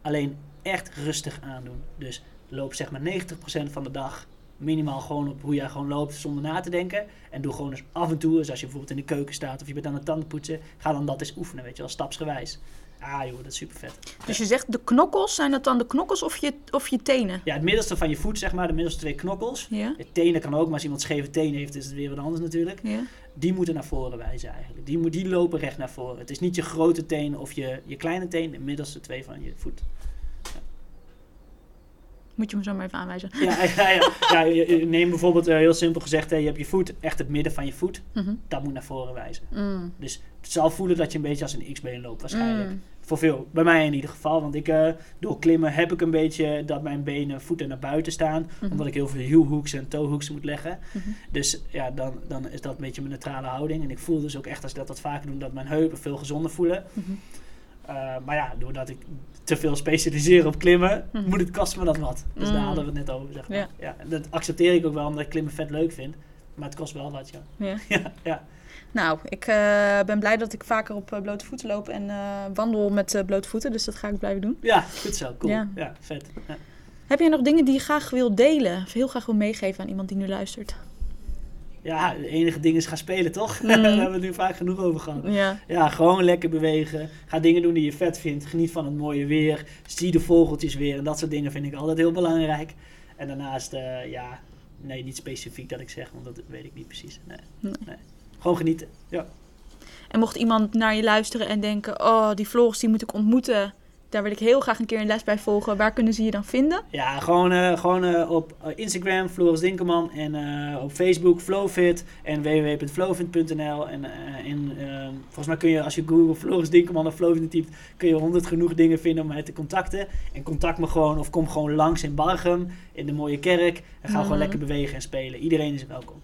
Alleen echt rustig aandoen. Dus loop zeg maar 90% van de dag minimaal gewoon op hoe jij gewoon loopt zonder na te denken. En doe gewoon eens af en toe, dus als je bijvoorbeeld in de keuken staat of je bent aan het tandenpoetsen, ga dan dat eens oefenen, weet je wel, stapsgewijs. Ah joh, dat is super vet.
Dus je zegt de knokkels, zijn dat dan de knokkels of je, of je tenen?
Ja, het middelste van je voet, zeg maar, de middelste twee knokkels.
Ja?
De tenen kan ook, maar als iemand scheve tenen heeft, is het weer wat anders natuurlijk.
Ja?
Die moeten naar voren wijzen eigenlijk. Die, moet- die lopen recht naar voren. Het is niet je grote teen of je, je kleine teen, de middelste twee van je voet.
Moet je me zo maar even aanwijzen.
Ja, ja, ja, ja, [laughs] je- je- neem bijvoorbeeld eh, heel simpel gezegd, hè, je hebt je voet, echt het midden van je voet,
Mhm.
dat moet naar voren wijzen.
Mm.
Dus het zal voelen dat je een beetje als een x-been loopt waarschijnlijk.
Mm.
Voor veel, bij mij in ieder geval. Want ik, eh, door klimmen heb ik een beetje dat mijn benen, voeten naar buiten staan.
Mhm.
Omdat ik heel veel hielhoeks en toehoeks moet leggen.
Mhm.
Dus ja, dan, dan is dat een beetje mijn neutrale houding. En ik voel dus ook echt als ik dat wat vaker doe, dat mijn heupen veel gezonder voelen.
Mhm.
Uh, maar ja, doordat ik te veel specialiseer op klimmen, moet het kost me dat wat. Dus daar hadden we het net over, zeg maar.
Ja.
Ja. dat accepteer ik ook wel, omdat ik klimmen vet leuk vind. Maar het kost wel wat, ja.
Ja. [laughs]
ja, ja.
Nou, ik eh, ben blij dat ik vaker op eh, blote voeten loop en eh, wandel met blote voeten. Dus dat ga ik blijven doen.
ja goed zo, cool.
Ja.
Ja, vet. Ja.
Heb jij nog dingen die je graag wil delen? Of heel graag wil meegeven aan iemand die nu luistert?
Ja, het enige ding is gaan spelen, toch?
Mm. [laughs]
Daar hebben we het nu vaak genoeg over gehad.
Ja.
Ja, gewoon lekker bewegen. Ga dingen doen die je vet vindt. Geniet van het mooie weer. Zie de vogeltjes weer. En dat soort dingen vind ik altijd heel belangrijk. En daarnaast, ja, nee, niet specifiek dat ik zeg, want dat weet ik niet precies. Nee,
Nee.
nee. Gewoon genieten. Ja.
En mocht iemand naar je luisteren en denken... Oh, die vloggers die moet ik ontmoeten. Daar wil ik heel graag een keer een les bij volgen. Waar kunnen ze je dan vinden?
Ja, gewoon, eh, gewoon eh, op eh, Instagram, Floris Dinkelman. En op Facebook, Flowfit. En www.flowfit.nl. En, en volgens mij kun je, als je Google Floris Dinkelman of Flowfit typt, kun je honderd genoeg dingen vinden om mij te contacten. En contact me gewoon, of kom gewoon langs in Bargem, in de mooie kerk. En ga
Mhm.
gewoon lekker bewegen en spelen. Iedereen is welkom.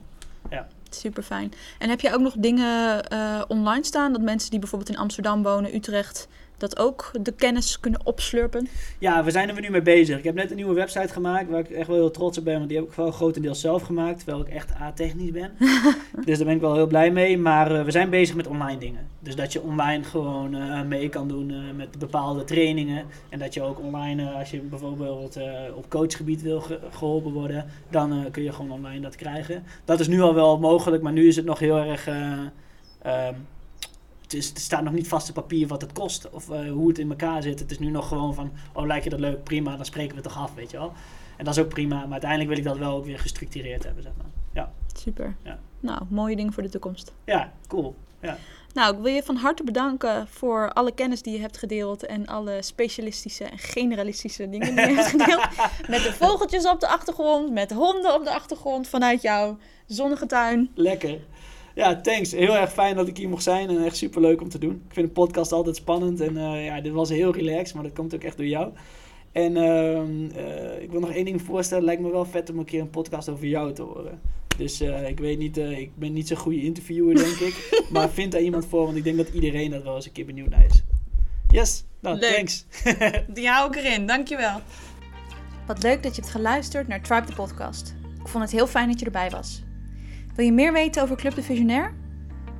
Super fijn. En heb jij ook nog dingen eh, online staan? Dat mensen die bijvoorbeeld in Amsterdam wonen, Utrecht... dat ook de kennis kunnen opslurpen?
Ja, we zijn er nu mee bezig. Ik heb net een nieuwe website gemaakt waar ik echt wel heel trots op ben. Want die heb ik wel grotendeels zelf gemaakt. Terwijl ik echt A-technisch ben. [laughs] dus daar ben ik wel heel blij mee. Maar eh, we zijn bezig met online dingen. Dus dat je online gewoon eh, mee kan doen eh, met bepaalde trainingen. En dat je ook online, als je bijvoorbeeld op coachgebied wil ge- geholpen worden. Dan kun je gewoon online dat krijgen. Dat is nu al wel mogelijk. Maar nu is het nog heel erg... eh, ehm, het, is, het staat nog niet vast op papier wat het kost of eh, hoe het in elkaar zit. Het is nu nog gewoon van, oh lijkt je dat leuk, prima, dan spreken we het toch af, weet je wel. En dat is ook prima, maar uiteindelijk wil ik dat wel ook weer gestructureerd hebben, zeg maar. Ja,
Super.
Ja.
Nou, mooie dingen voor de toekomst.
Ja, cool. Ja.
Nou, ik wil je van harte bedanken voor alle kennis die je hebt gedeeld en alle specialistische en generalistische dingen die je hebt [laughs] gedeeld. Met de vogeltjes op de achtergrond, met honden op de achtergrond vanuit jouw zonnige tuin.
Lekker. Ja, thanks. Heel erg fijn dat ik hier mocht zijn en echt super leuk om te doen. Ik vind een podcast altijd spannend en uh, ja, dit was heel relaxed, maar dat komt ook echt door jou. En uh, uh, ik wil nog één ding voorstellen. Lijkt me wel vet om een keer een podcast over jou te horen. Dus uh, ik weet niet, ik ben niet zo'n goede interviewer, denk ik. [laughs] maar vind daar iemand voor, want ik denk dat iedereen dat wel eens een keer benieuwd naar is. Yes, nou,
leuk.
thanks. [laughs]
Die hou ik erin, dankjewel. Wat leuk dat je hebt geluisterd naar Tribe de podcast. Ik vond het heel fijn dat je erbij was. Wil je meer weten over Club de Visionair?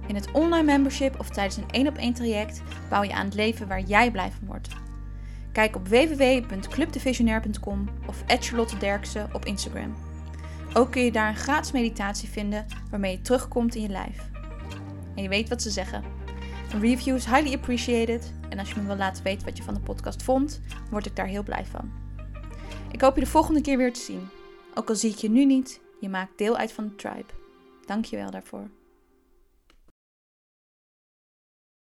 In het online membership of tijdens een één op één traject bouw je aan het leven waar jij blij van wordt. Kijk op www.clubdevisionair.com of Charlotte Derksen op Instagram. Ook kun je daar een gratis meditatie vinden waarmee je terugkomt in je lijf. En je weet wat ze zeggen. Een review is highly appreciated en als je me wil laten weten wat je van de podcast vond, word ik daar heel blij van. Ik hoop je de volgende keer weer te zien. Ook al zie ik je nu niet, je maakt deel uit van de tribe. Dank je wel daarvoor.